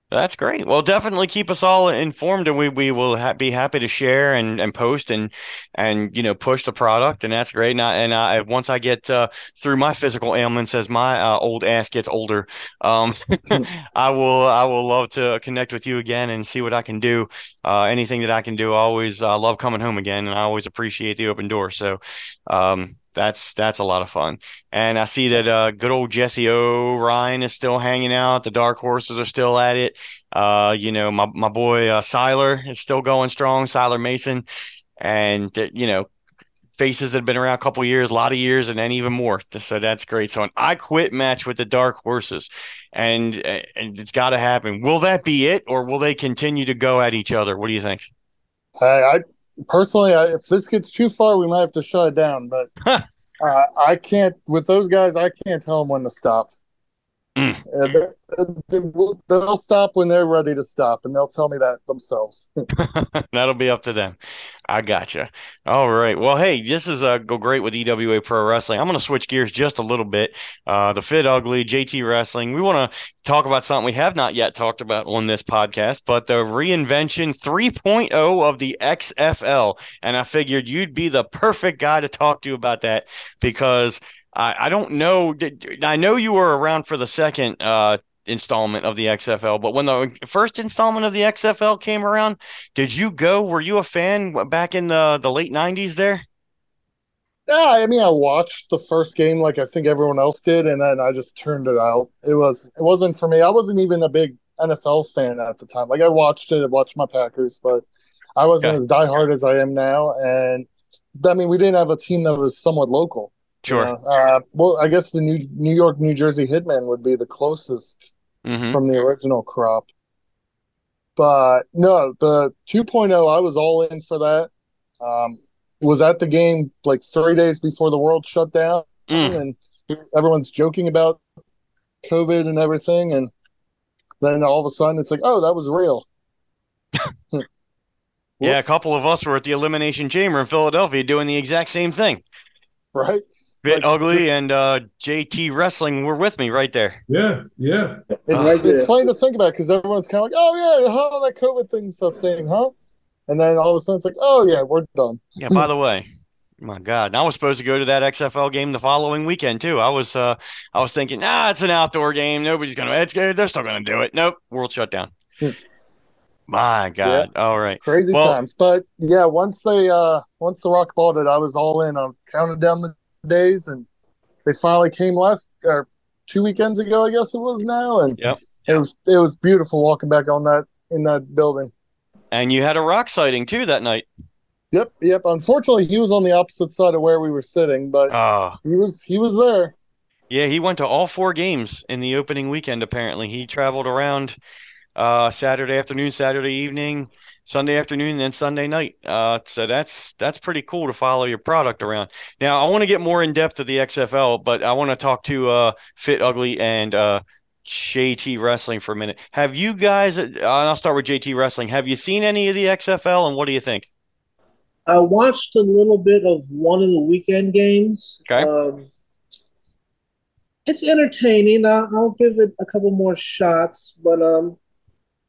That's great. Well, definitely keep us all informed, and we, we will ha- be happy to share and, and post and and you know push the product, and that's great. And I, and I once I get uh, through my physical ailments as my uh, old ass gets older, um, I will I will love to connect with you again and see what I can do. Uh, anything that I can do, I always uh, love coming home again, and I always appreciate the open door. So, um, that's that's a lot of fun. And I see that uh, good old Jesse O'Ryan is still hanging out. The Dark Horses are still at it. Uh, you know, my my boy uh, Siler is still going strong. Siler Mason, and uh, you know, faces that have been around a couple years, a lot of years, and then even more. So that's great. So an I quit match with the Dark Horses, and and it's got to happen. Will that be it, or will they continue to go at each other? What do you think? I, I personally, I, if this gets too far, we might have to shut it down. But uh, I can't with those guys. I can't tell them when to stop. Mm. They will- they'll stop when they're ready to stop, and they'll tell me that themselves. That'll be up to them. I gotcha. All right. Well, hey, this is uh, go great with EWA Pro Wrestling. I'm going to switch gears just a little bit. Uh, the Fit Ugly, JT Wrestling. We want to talk about something we have not yet talked about on this podcast, but the reinvention 3.0 of the XFL. And I figured you'd be the perfect guy to talk to about that because I, I don't know. I know you were around for the second uh, installment of the XFL, but when the first installment of the XFL came around, did you go? Were you a fan back in the the late '90s? There. Yeah, I mean, I watched the first game like I think everyone else did, and then I just turned it out. It was it wasn't for me. I wasn't even a big NFL fan at the time. Like I watched it, I watched my Packers, but I wasn't Okay. as diehard as I am now. And I mean, we didn't have a team that was somewhat local. Sure. know. Uh, well, I guess the New New York, New Jersey Hitman would be the closest hmm from the original crop. But no, the 2.0, I was all in for that. Um, was at the game like three days before the world shut down, Mm. and everyone's joking about COVID and everything, and then all of a sudden it's like, oh, that was real. Yeah, a couple of us were at the Elimination Chamber in Philadelphia doing the exact same thing. right? Bit Like- ugly and uh, JT Wrestling were with me right there. Yeah, yeah. It's, Right it's funny to think about because everyone's kind of like, oh yeah, how that COVID thing's a thing, huh? And then all of a sudden it's like, oh yeah, we're done. Yeah, by the way, my God, and I was supposed to go to that XFL game the following weekend too. I was uh I was thinking, nah, it's an outdoor game. Nobody's gonna it's good, they're still gonna do it. Nope, world shut down. Hmm. My God. All right. Crazy Well- times. But yeah, once they uh once the Rock bought it, I was all in. I counted down the days and they finally came last or two weekends ago, I guess it was now. And Yep. it was it was beautiful walking back on that in that building. And you had a rock sighting too that night. Yep, yep. Unfortunately he was on the opposite side of where we were sitting, but Oh. he was he was there. Yeah, he went to all four games in the opening weekend, apparently. He traveled around uh Saturday afternoon, Saturday evening, Sunday afternoon, and then Sunday night. Uh so that's that's pretty cool to follow your product around. Now I want to get more in depth of the XFL, but I want to talk to uh Fit Ugly and uh JT Wrestling for a minute. Have you guys uh, I'll start with JT Wrestling. Have you seen any of the XFL and what do you think? I watched a little bit of one of the weekend games. Okay. Um, it's entertaining. I'll, I'll give it a couple more shots, but um,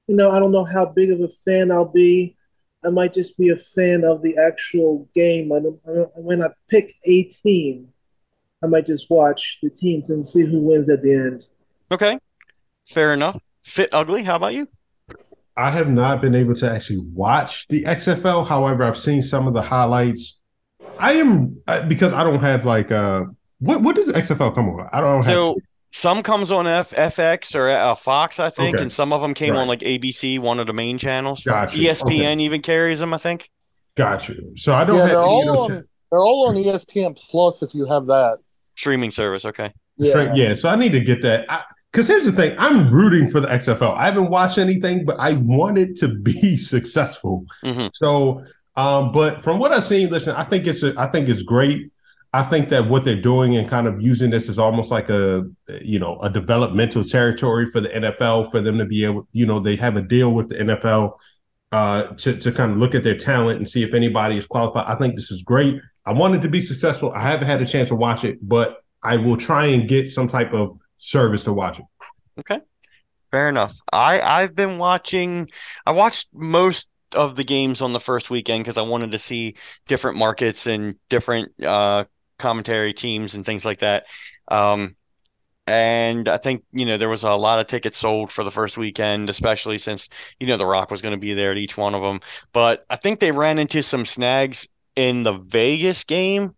you know, I don't know how big of a fan I'll be. I might just be a fan of the actual game. I don't, I don't, when I pick a team, I might just watch the teams and see who wins at the end. Okay. Fair enough. Fit Ugly, how about you? I have not been able to actually watch the XFL. However, I've seen some of the highlights. I am uh, because I don't have like uh what what does XFL come on? I don't have So some comes on F- FX or uh, Fox, I think, Okay. and some of them came Right. on like ABC, one of the main channels. Gotcha. ESPN even carries them, I think. got you. So I don't yeah, have they're any all those. on they're all on ESPN Plus if you have that. Streaming service, okay. Yeah. yeah, so I need to get that. Because here's the thing, I'm rooting for the XFL. I haven't watched anything, but I want it to be successful. Mhm. So, um, but from what I've seen, listen, I think it's a, I think it's great. I think that what they're doing and kind of using this is almost like a you know a developmental territory for the NFL for them to be able, you know, they have a deal with the NFL uh, to to kind of look at their talent and see if anybody is qualified. I think this is great. I wanted to be successful. I haven't had a chance to watch it, but I will try and get some type of service to watch it. Okay. Fair enough. I I've been watching. I watched most of the games on the first weekend because I wanted to see different markets and different uh, commentary teams and things like that. Um, and I think you know there was a lot of tickets sold for the first weekend, especially since you know The Rock was going to be there at each one of them. But I think they ran into some snags in the Vegas game.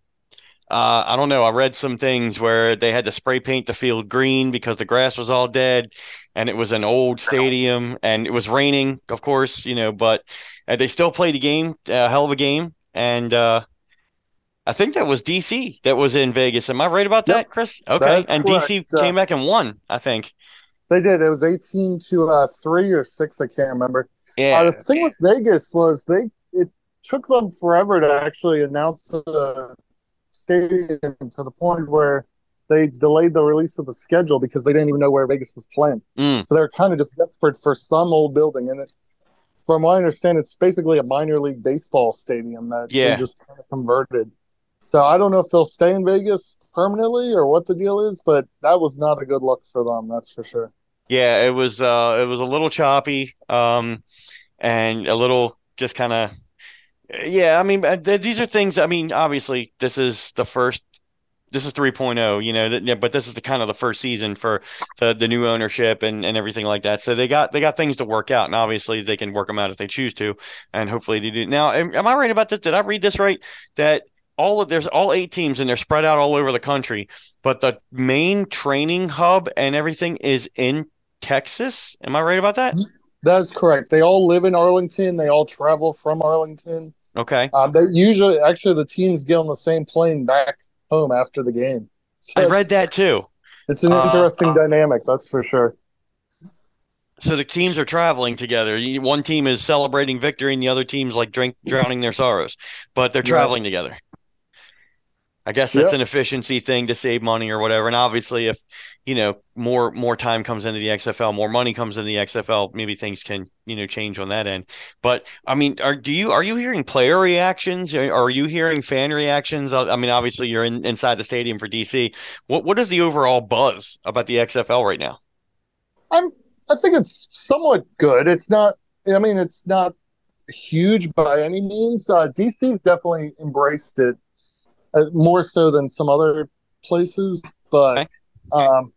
Uh, I don't know. I read some things where they had to spray paint the field green because the grass was all dead and it was an old stadium and it was raining, of course, you know, but uh, they still played the game, a hell of a game. And uh, I think that was DC that was in Vegas. Am I right about that, Yep, Chris? Okay. And correct. DC Uh, came back and won, I think. They did. It was eighteen to uh, three or six. I can't remember. Uh, Yeah. the thing with Vegas was they it took them forever to actually announce the stadium to the point where they delayed the release of the schedule because they didn't even know where Vegas was playing. Mm. So they're kind of just desperate for some old building. And it, from what I understand, it's basically a minor league baseball stadium that Yeah. they just kind of converted. So I don't know if they'll stay in Vegas permanently or what the deal is, but that was not a good look for them. That's for sure. Yeah, it was uh it was a little choppy um and a little just kind of yeah, I mean uh, th- these are things I mean obviously this is the first this is 3.0, you know, yeah, but this is the kind of the first season for the, the new ownership and, and everything like that. So they got they got things to work out, and obviously they can work them out if they choose to, and hopefully they do. Now, am, am I right about this? Did I read this right? That all of there's all eight teams and they're spread out all over the country, but the main training hub and everything is in Texas. Am I right about that? That's correct. They all live in Arlington. They all travel from Arlington. Okay. Um, they usually, actually, the teams get on the same plane back home after the game. So I read that too. It's an Uh, interesting dynamic, that's for sure. So the teams are traveling together. One team is celebrating victory, and the other team's like drink drowning their sorrows. But they're Yeah. traveling together. I guess that's Yep. an efficiency thing to save money or whatever. And obviously, if you know more more time comes into the XFL, more money comes into the XFL, maybe things can you know change on that end. But I mean, are do you are you hearing player reactions? Are you hearing fan reactions? I I mean, obviously, you're in, inside the stadium for DC. What what is the overall buzz about the XFL right now? I'm I think it's somewhat good. It's not I mean it's not huge by any means. Uh, DC's definitely embraced it uh, more so than some other places, but Okay. um,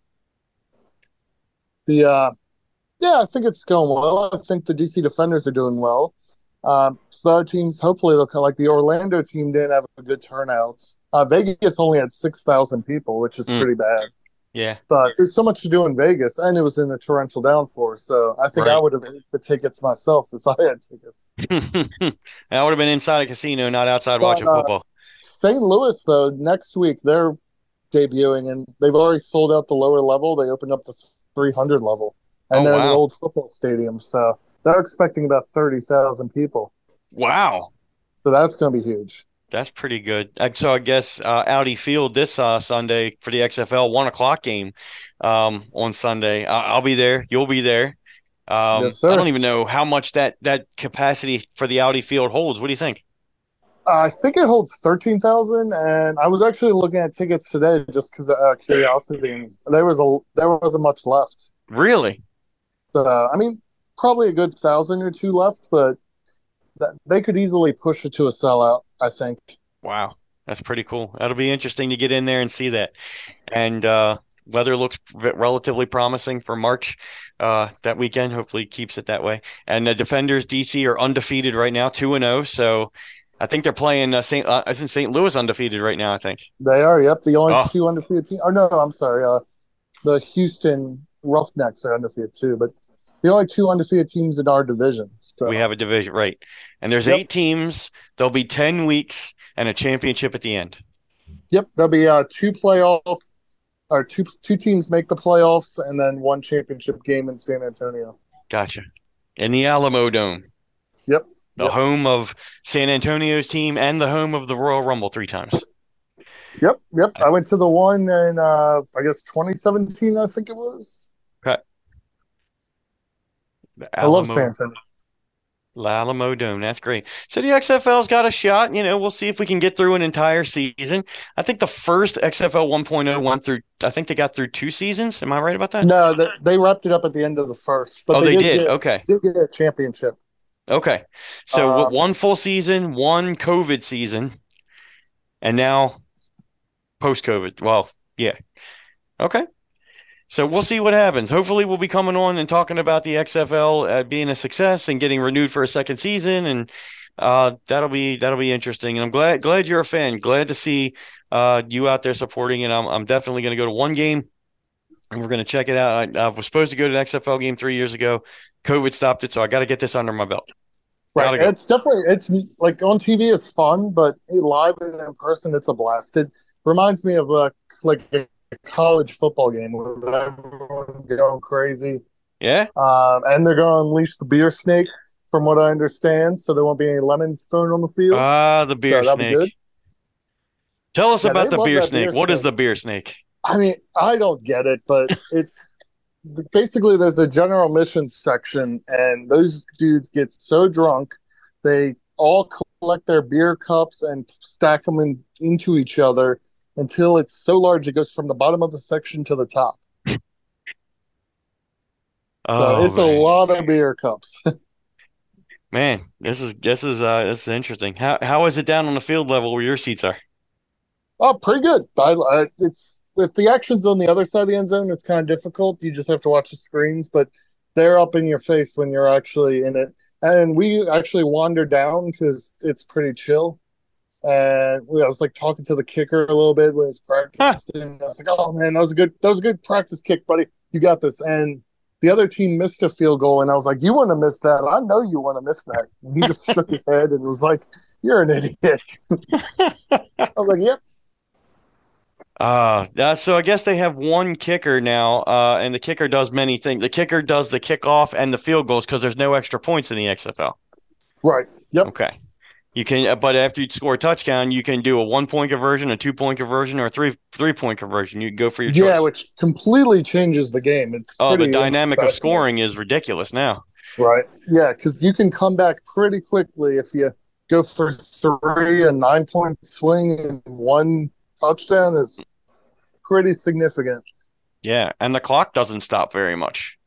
the uh, yeah, I think it's going well. I think the DC Defenders are doing well. Um, so the other teams, hopefully, they'll like the Orlando team didn't have a good turnout. Uh, Vegas only had six thousand people, which is Mm. pretty bad Yeah, but there's so much to do in Vegas, and it was in a torrential downpour. So I think I would have ate the tickets myself if I had tickets. I would have been inside a casino, not outside But, watching uh, football. St. Louis, though, next week they're debuting, and they've already sold out the lower level. They opened up the 300 level, and Oh, they're in wow. the old football stadium. So they're expecting about 30,000 people. Wow, So that's going to be huge. that's pretty good. So I guess uh, Audi Field this uh, Sunday for the XFL one o'clock game um, on Sunday. I- I'll be there. You'll be there. Um, Yes, sir. I don't even know how much that that capacity for the Audi Field holds. What do you think? I think it holds 13,000, and I was actually looking at tickets today just because of uh, curiosity, and there was a there wasn't much left. Really? uh, I mean, probably a good thousand or two left, but that, they could easily push it to a sellout. I think. Wow, that's pretty cool. That'll be interesting to get in there and see that. And uh, weather looks relatively promising for March uh, that weekend. Hopefully, keeps it that way. And the Defenders DC are undefeated right now, two and zero. So I think they're playing uh, St. Uh, isn't St. Louis undefeated right now? I think. They are. Yep, the only Oh. two undefeated team. Oh no, I'm sorry. Uh, the Houston Roughnecks are undefeated too, but the only two undefeated teams in our division. So We have a division right, and there's Yep. eight teams. There'll be ten weeks and a championship at the end. yep, there'll be uh, two playoff or two two teams make the playoffs, and then one championship game in San Antonio. Gotcha. In the Alamo Dome. The Yep. home of San Antonio's team and the home of the Royal Rumble three times. Yep, yep. I went to the one in uh, I guess 2017. I think it was. The I love San Antonio. La Alamo Dome. That's great. So the XFL's got a shot. You know, we'll see if we can get through an entire season. I think the first XFL 1.0 went through. I think they got through two seasons. Am I right about that? No, they, they wrapped it up at the end of the first. But oh, they, did. Get, okay. did get a championship. Okay. So w- one full season, one COVID season, and now post COVID. Well, yeah. Okay. So we'll see what happens. Hopefully, we'll be coming on and talking about the XFL uh, being a success and getting renewed for a second season, and uh, that'll be that'll be interesting. And I'm glad glad you're a fan. Glad to see uh, you out there supporting it. I'm I'm definitely going to go to one game, and we're going to check it out. I, I was supposed to go to an XFL game three years ago. COVID stopped it, so I got to get this under my belt. Right. It's definitely it's like on TV is fun, but live and in person it's a blast. It reminds me of uh, like a college football game where everyone's going crazy. Yeah. Um, and they're going to unleash the beer snake, from what I understand, so there won't be any lemons thrown on the field. Ah, the beer be snake. good. Tell us Yeah, about the beer snake. beer What is the beer snake? I mean, I don't get it, but it's basically there's a general mission section, and those dudes get so drunk they all collect their beer cups and stack them in, into each other until it's so large it goes from the bottom of the section to the top. So Oh, it's man. a lot of beer cups. Man, this is this is uh this is interesting. How how is it down on the field level where your seats are? oh, pretty good. I, I, it's if the action's on the other side of the end zone, it's kind of difficult. You just have to watch the screens, but they're up in your face when you're actually in it. And we actually wander down because it's pretty chill. And we, I was like talking to the kicker a little bit when he was practicing. I was like, "Oh man, that was a good that was a good practice kick, buddy. You got this." And the other team missed a field goal, and I was like, "You want to miss that? I know you want to miss that." And he just shook his head and was like, "You're an idiot." I was like, "Yep." Uh, uh, so I guess they have one kicker now, uh, and the kicker does many things. The kicker does the kickoff and the field goals because there's no extra points in the XFL. Right. Yep. Okay. You can, uh, but after you score a touchdown, you can do a one point conversion, a two point conversion, or a three three point conversion. You go for your Yeah, choice. which completely changes the game. It's oh, the dynamic of scoring is ridiculous now. Right. Yeah, because you can come back pretty quickly if you go for three, a nine point swing, and one touchdown is pretty significant. Yeah, and the clock doesn't stop very much.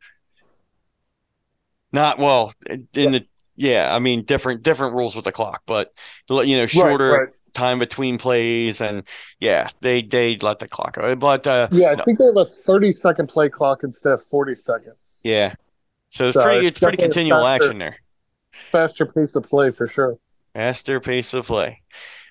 Not well in the yeah. I mean, different different rules with the clock, but you know, shorter Right, right. time between plays, and yeah, they they let the clock go. But uh, Yeah, I no, think they have a 30 second play clock instead of 40 seconds. yeah. So it's So pretty it's it's pretty continual faster. action there. Faster pace of play for sure. Faster pace of play.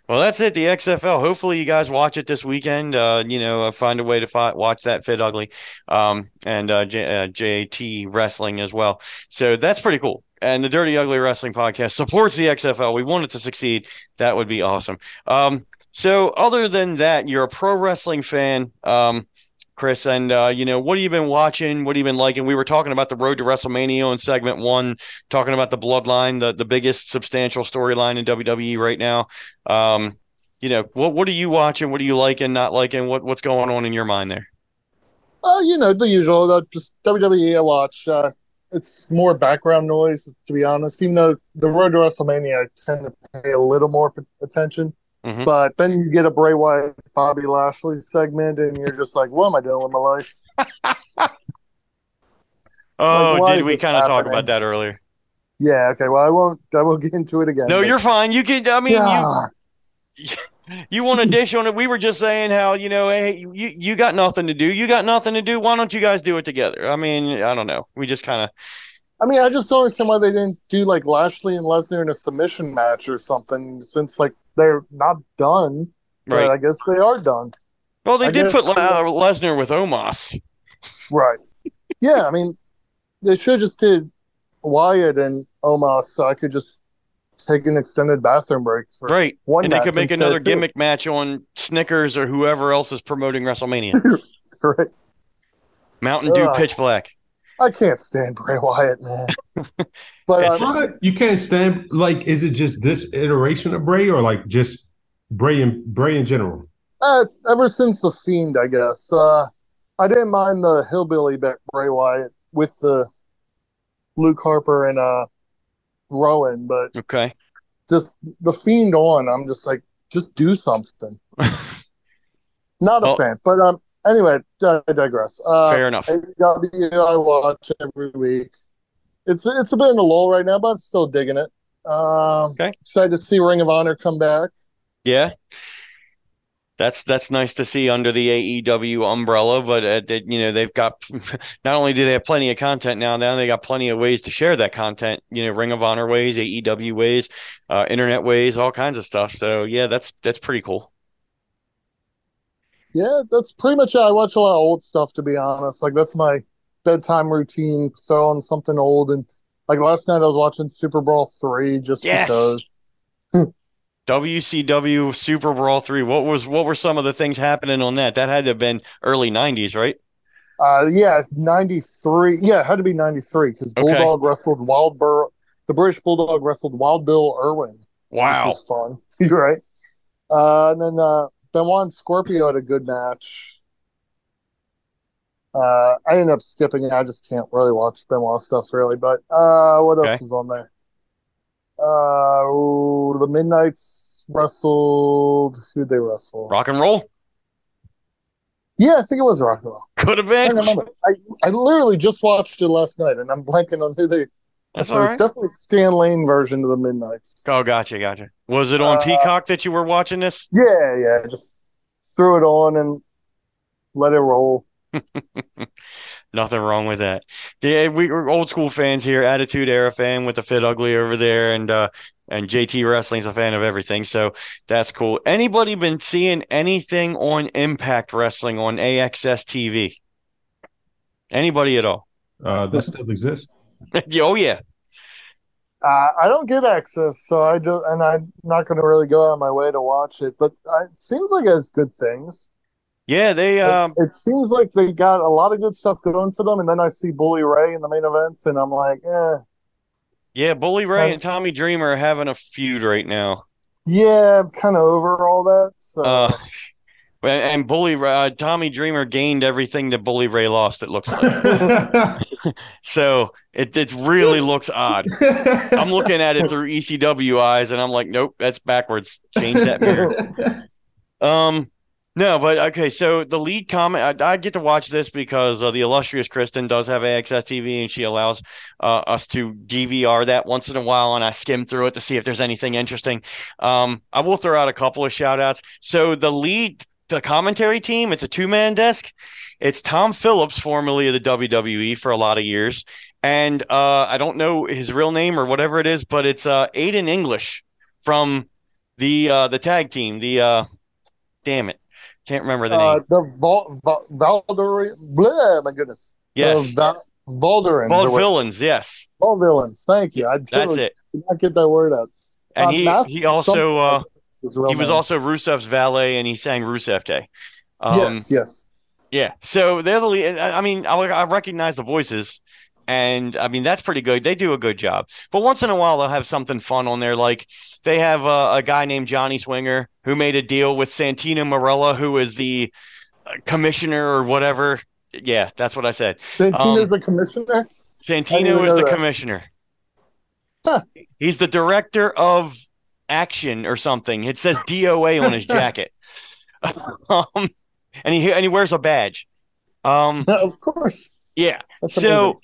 Well, that's it. The XFL. Hopefully, you guys watch it this weekend. Uh, you know, uh, find a way to fi- watch that Fit Ugly, um, and uh, J- uh, JT Wrestling as well. So that's pretty cool. And the Dirty Ugly Wrestling Podcast supports the XFL. We want it to succeed. That would be awesome. Um, so, other than that, you're a pro wrestling fan, um, Chris, and uh, you know what have you been watching? What have you been liking? We were talking about the road to WrestleMania in segment one, talking about the Bloodline, the the biggest substantial storyline in WWE right now. Um, you know, what what are you watching? What are you liking, not liking? What what's going on in your mind there? Uh, you know, the usual. Uh, just WWE I watch. Uh, it's more background noise, to be honest. Even though the road to WrestleMania, I tend to pay a little more attention. Mhm. But then you get a Bray Wyatt, Bobby Lashley segment, and you're just like, what am I doing with my life? Oh, why did we kind of talk about that earlier? Yeah, okay. Well, I won't. I won't get into it again. No, but- you're fine. You can. I mean, yeah. you you want to dish on it? We were just saying how you know, hey, you you got nothing to do. You got nothing to do. Why don't you guys do it together? I mean, I don't know. We just kind of I mean, I just don't understand why they didn't do like Lashley and Lesnar in a submission match or something, since like they're not done. But right. I guess they are done. Well, they I did guess- put uh, Lesnar with Omos. Right. yeah, I mean, they should just did Wyatt and Omos so I could just take an extended bathroom break for Right. one and they could make another of two. gimmick match on Snickers or whoever else is promoting WrestleMania. Right. Mountain Dew. Pitch Black. I can't stand Bray Wyatt, man. but um, What? You can't stand like is it just this iteration of Bray or like just Bray and Bray in general? uh, ever since the Fiend, I guess, uh, I didn't mind the hillbilly Bray Bray Wyatt with the Luke Harper and uh, Rowan, but Okay. just the Fiend on, I'm just like, just do something. Not a Well- fan, but um. Anyway, I digress. Uh, Fair enough. AEW I watch every week. It's it's a bit in a lull right now, but I'm still digging it. Um, Okay. Excited to see Ring of Honor come back. Yeah. That's that's nice to see under the AEW umbrella, but uh, that you know they've got not only do they have plenty of content now, now they got plenty of ways to share that content. You know, Ring of Honor ways, AEW ways, uh, internet ways, all kinds of stuff. So yeah, that's that's pretty cool. Yeah, that's pretty much it. I watch a lot of old stuff, to be honest. Like that's my bedtime routine. Throw on something old, and like last night I was watching Super Brawl three just Yes. because. WCW Super Brawl three. What was what were some of the things happening on that? That had to have been early '90s, right? Uh, yeah, ninety three. Yeah, it had to be ninety three because Okay. Bulldog wrestled Wild Bur. The British Bulldog wrestled Wild Bill Irwin. Wow. fun. You're right. Uh, and then uh, Benoit and Scorpio had a good match. Uh, I ended up skipping it. I just can't really watch Benoit stuff really. But uh, what else Okay. was on there? Uh, ooh, the Midnight's wrestled. Who'd they wrestle? Rock and roll Yeah, I think it was Rock and Roll. could have been. don't. I, I literally just watched it last night, and I'm blanking on who they. That's so all it's right. definitely Stan Lane version of the Midnight's. Oh, gotcha, gotcha. Was it on Uh, Peacock that you were watching this? Yeah, yeah. Just threw it on and let it roll. Nothing wrong with that. Yeah, we, are old school fans here, Attitude Era fan with the Fit Ugly over there, and uh, and JT Wrestling's a fan of everything, so that's cool. Anybody been seeing anything on Impact Wrestling on AXS TV? Anybody at all? Uh, that still exists. oh yeah, Uh, I don't get AXS, so I do, and I'm not going to really go out of my way to watch it. But it seems like it has good things. Yeah, they It- um it seems like they got a lot of good stuff going for them, and then I see Bully Ray in the main events, and I'm like, eh, yeah, Bully Ray Uh, and Tommy Dreamer are having a feud right now. yeah, I'm kind of over all that. So Uh and Bully uh, Tommy Dreamer gained everything that Bully Ray lost, it looks like. so it it really looks odd. I'm looking at it through ECW eyes and I'm like, nope, that's backwards. Change that mirror. Um, no, but okay. So the lead comment, I, I get to watch this because uh, the illustrious Kristen does have AXS TV, and she allows uh, us to DVR that once in a while, and I skim through it to see if there's anything interesting. Um, I will throw out a couple of shout outs. So the lead, the commentary team, it's a two man desk. It's Tom Phillips, formerly of the WWE for a lot of years, and uh, I don't know his real name or whatever it is, but it's uh, Aiden English from the uh, the tag team. The uh, damn it, can't remember the uh, name. the Val, Val, blah, my goodness, Yes, the Val, Valderans, Bald or what- Villains. Yes, Vaudevillains. Thank you. I that's it. did not get that word out. And Uh, he he also he was also Rusev's valet, and he sang Rusev Day. Um, yes, yes. Yeah. So they're the lead. I mean, I, I recognize the voices, and I mean that's pretty good. They do a good job. But once in a while, they'll have something fun on there. Like they have a, a guy named Johnny Swinger who made a deal with Santino Marella, who is the uh, commissioner or whatever. Yeah, that's what I said. Santino's the commissioner. Santino is the that. commissioner. Huh. He's the director of action or something. It says DOA on his jacket. um, and he and he wears a badge. Um, of course. yeah. That's So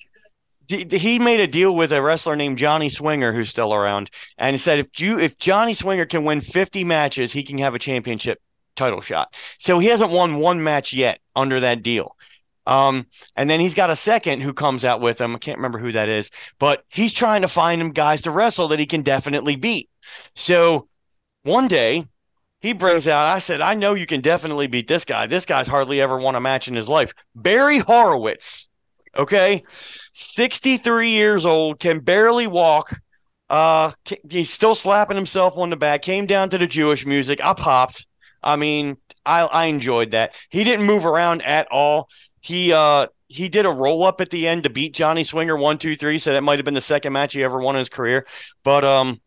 d- he made a deal with a wrestler named Johnny Swinger, who's still around, and he said if you if Johnny Swinger can win 50 matches, he can have a championship title shot. So he hasn't won one match yet under that deal. Um, and then he's got a second who comes out with him. I can't remember who that is, but he's trying to find him guys to wrestle that he can definitely beat. So one day he brings out, I said, I know you can definitely beat this guy. This guy's hardly ever won a match in his life. Barry Horowitz. Okay. 63 years old, can barely walk. Uh, he's still slapping himself on the back. Came down to the Jewish music. I popped. I mean, I, I enjoyed that. He didn't move around at all. He uh he did a roll up at the end to beat Johnny Swinger one two three. So that might have been the second match he ever won in his career. But um,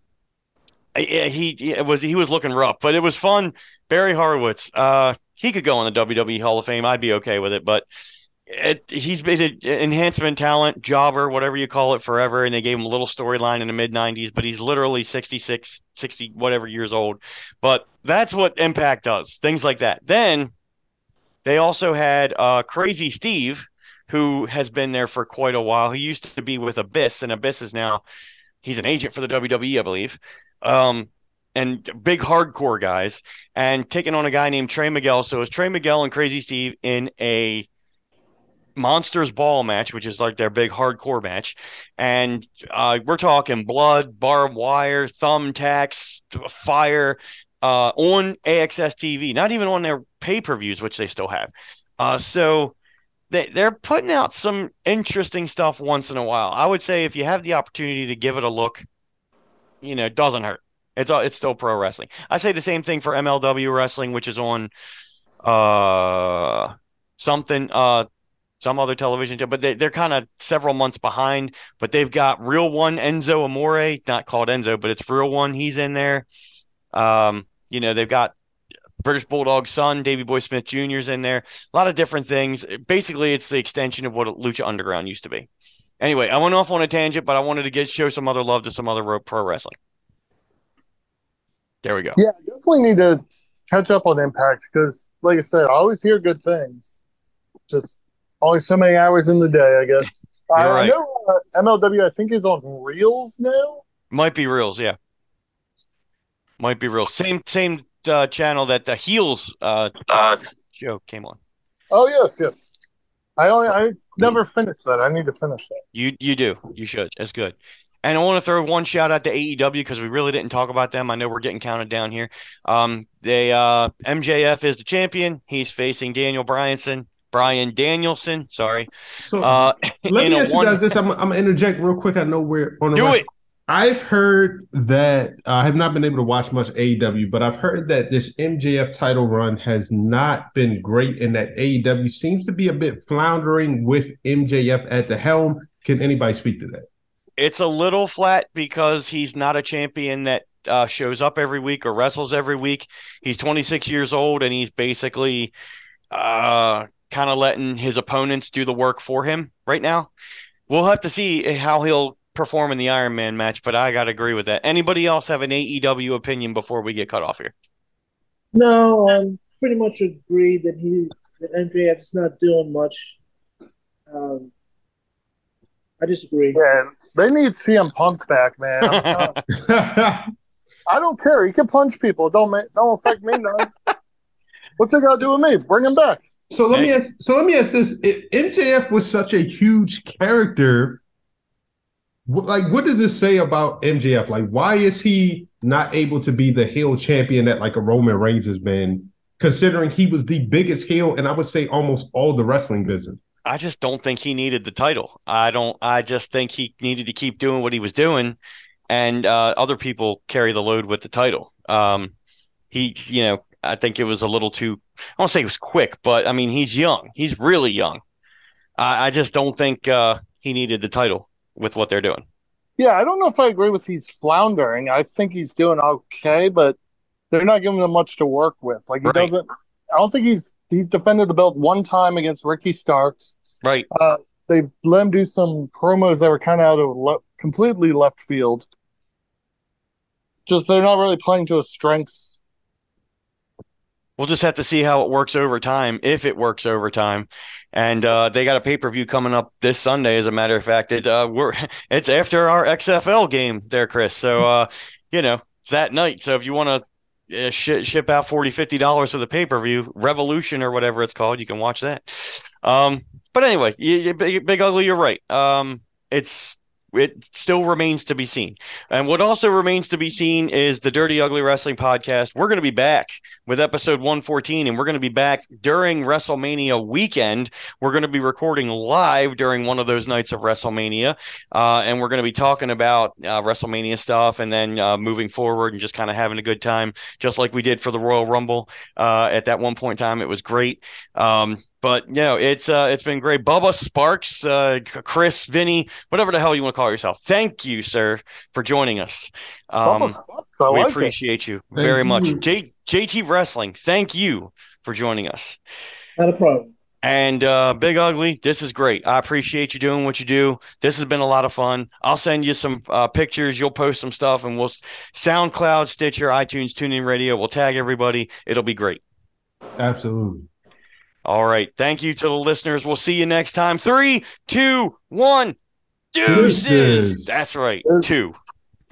he it was he was looking rough, but it was fun. Barry Horowitz, uh, he could go in the WWE Hall of Fame. I'd be okay with it, but it, he's been an enhancement talent, jobber, whatever you call it, forever. And they gave him a little storyline in the mid 90s, but he's literally 66, 60, whatever years old. But that's what Impact does, things like that. Then they also had uh, Crazy Steve, who has been there for quite a while. He used to be with Abyss, and Abyss is now he's an agent for the WWE, I believe. Um, and big hardcore guys, and taking on a guy named Trey Miguel. So it's Trey Miguel and Crazy Steve in a Monsters Ball match, which is like their big hardcore match. And uh, we're talking blood, barbed wire, thumbtacks, fire uh, on AXS TV, not even on their pay per views, which they still have. Uh, so they, they're putting out some interesting stuff once in a while. I would say if you have the opportunity to give it a look, you know, doesn't hurt. It's all, it's still pro wrestling. I say the same thing for MLW wrestling, which is on uh something uh some other television show, but they, they're kind of several months behind. But they've got real one Enzo Amore, not called Enzo, but it's real one. He's in there. Um, you know, they've got British Bulldog son, Davy Boy Smith Jr.'s in there. A lot of different things. Basically, it's the extension of what Lucha Underground used to be. Anyway, I went off on a tangent, but I wanted to get show some other love to some other pro wrestling. There we go. Yeah, I definitely need to catch up on Impact because, like I said, I always hear good things. Just only so many hours in the day, I guess. I, right. know uh, MLW, I think, is on Reelz now. Might be Reelz, yeah. Might be real. Same same uh, channel that the Heels uh, show came on. Oh yes, yes. I only I never finished that. I need to finish that. You you do. You should. It's good. And I want to throw one shout out to AEW because we really didn't talk about them. I know we're getting counted down here. Um, they uh, MJF is the champion. He's facing Daniel Bryanson, Bryan Danielson. Sorry. So Uh, let me a ask you guys this. I'm, I'm gonna interject real quick. I know we're on the do right- it. I've heard that I have not been able to watch much AEW, but I've heard that this MJF title run has not been great, and that AEW seems to be a bit floundering with MJF at the helm. Can anybody speak to that? It's a little flat because he's not a champion that uh, shows up every week or wrestles every week. He's 26 years old and he's basically uh, kind of letting his opponents do the work for him right now. We'll have to see how he'll perform in the Iron Man match, but I got to agree with that. Anybody else have an AEW opinion before we get cut off here? No, I pretty much agree that he that MJF is not doing much. Um, I disagree. Yeah, they need CM Punk back, man. I'm telling- I don't care. He can punch people. Don't ma- don't affect me none. What's it got to do with me? Bring him back. so let me ask. So let me ask this: if MJF was such a huge character, wh- like, what does this say about MJF? Like, why is he not able to be the heel champion that like a Roman Reigns has been? Considering he was the biggest heel, and I would say almost all the wrestling business. I just don't think he needed the title. I don't. I just think he needed to keep doing what he was doing, and uh, other people carry the load with the title. Um, he, you know, I think it was a little too. I won't say it was quick, but I mean, he's young. He's really young. I, I just don't think uh, he needed the title with what they're doing. Yeah, I don't know if I agree with he's floundering. I think he's doing okay, but they're not giving him much to work with. Like he Right. doesn't. I don't think he's he's defended the belt one time against Ricky Starks. Right. Uh, they've let him do some promos that were kind of out of le- completely left field. Just they're not really playing to his strengths. We'll just have to see how it works over time, if it works over time. And uh, they got a pay per view coming up this Sunday. As a matter of fact, it uh, we're it's after our XFL game there, Chris. So uh, you know it's that night. So if you want to uh, sh- ship out 40 50 dollars for the pay per view, Revolution or whatever it's called, you can watch that. Um, but anyway, you, you, big, big ugly, you're right. Um, it's it still remains to be seen. And what also remains to be seen is the Dirty Ugly Wrestling podcast. We're going to be back with episode 114, and we're going to be back during WrestleMania weekend. We're going to be recording live during one of those nights of WrestleMania, uh, and we're going to be talking about uh, WrestleMania stuff and then uh, moving forward and just kind of having a good time, just like we did for the Royal Rumble. Uh, at that one point in time, it was great. Um, but you know, it's uh, it's been great. Bubba Sparks, uh, Chris, Vinny, whatever the hell you want to call yourself. Thank you, sir, for joining us. Um, Bubba sucks. I we like it. appreciate you Thank very much. you. J- JT Wrestling, thank you for joining us. Not a problem. And uh, Big Ugly, this is great. I appreciate you doing what you do. This has been a lot of fun. I'll send you some uh, pictures. You'll post some stuff, and we'll SoundCloud, Stitcher, iTunes, TuneIn Radio. We'll tag everybody. It'll be great. Absolutely. All right. Thank you to the listeners. We'll see you next time. Three, two, one. Deuces. Deuces. That's right. Two.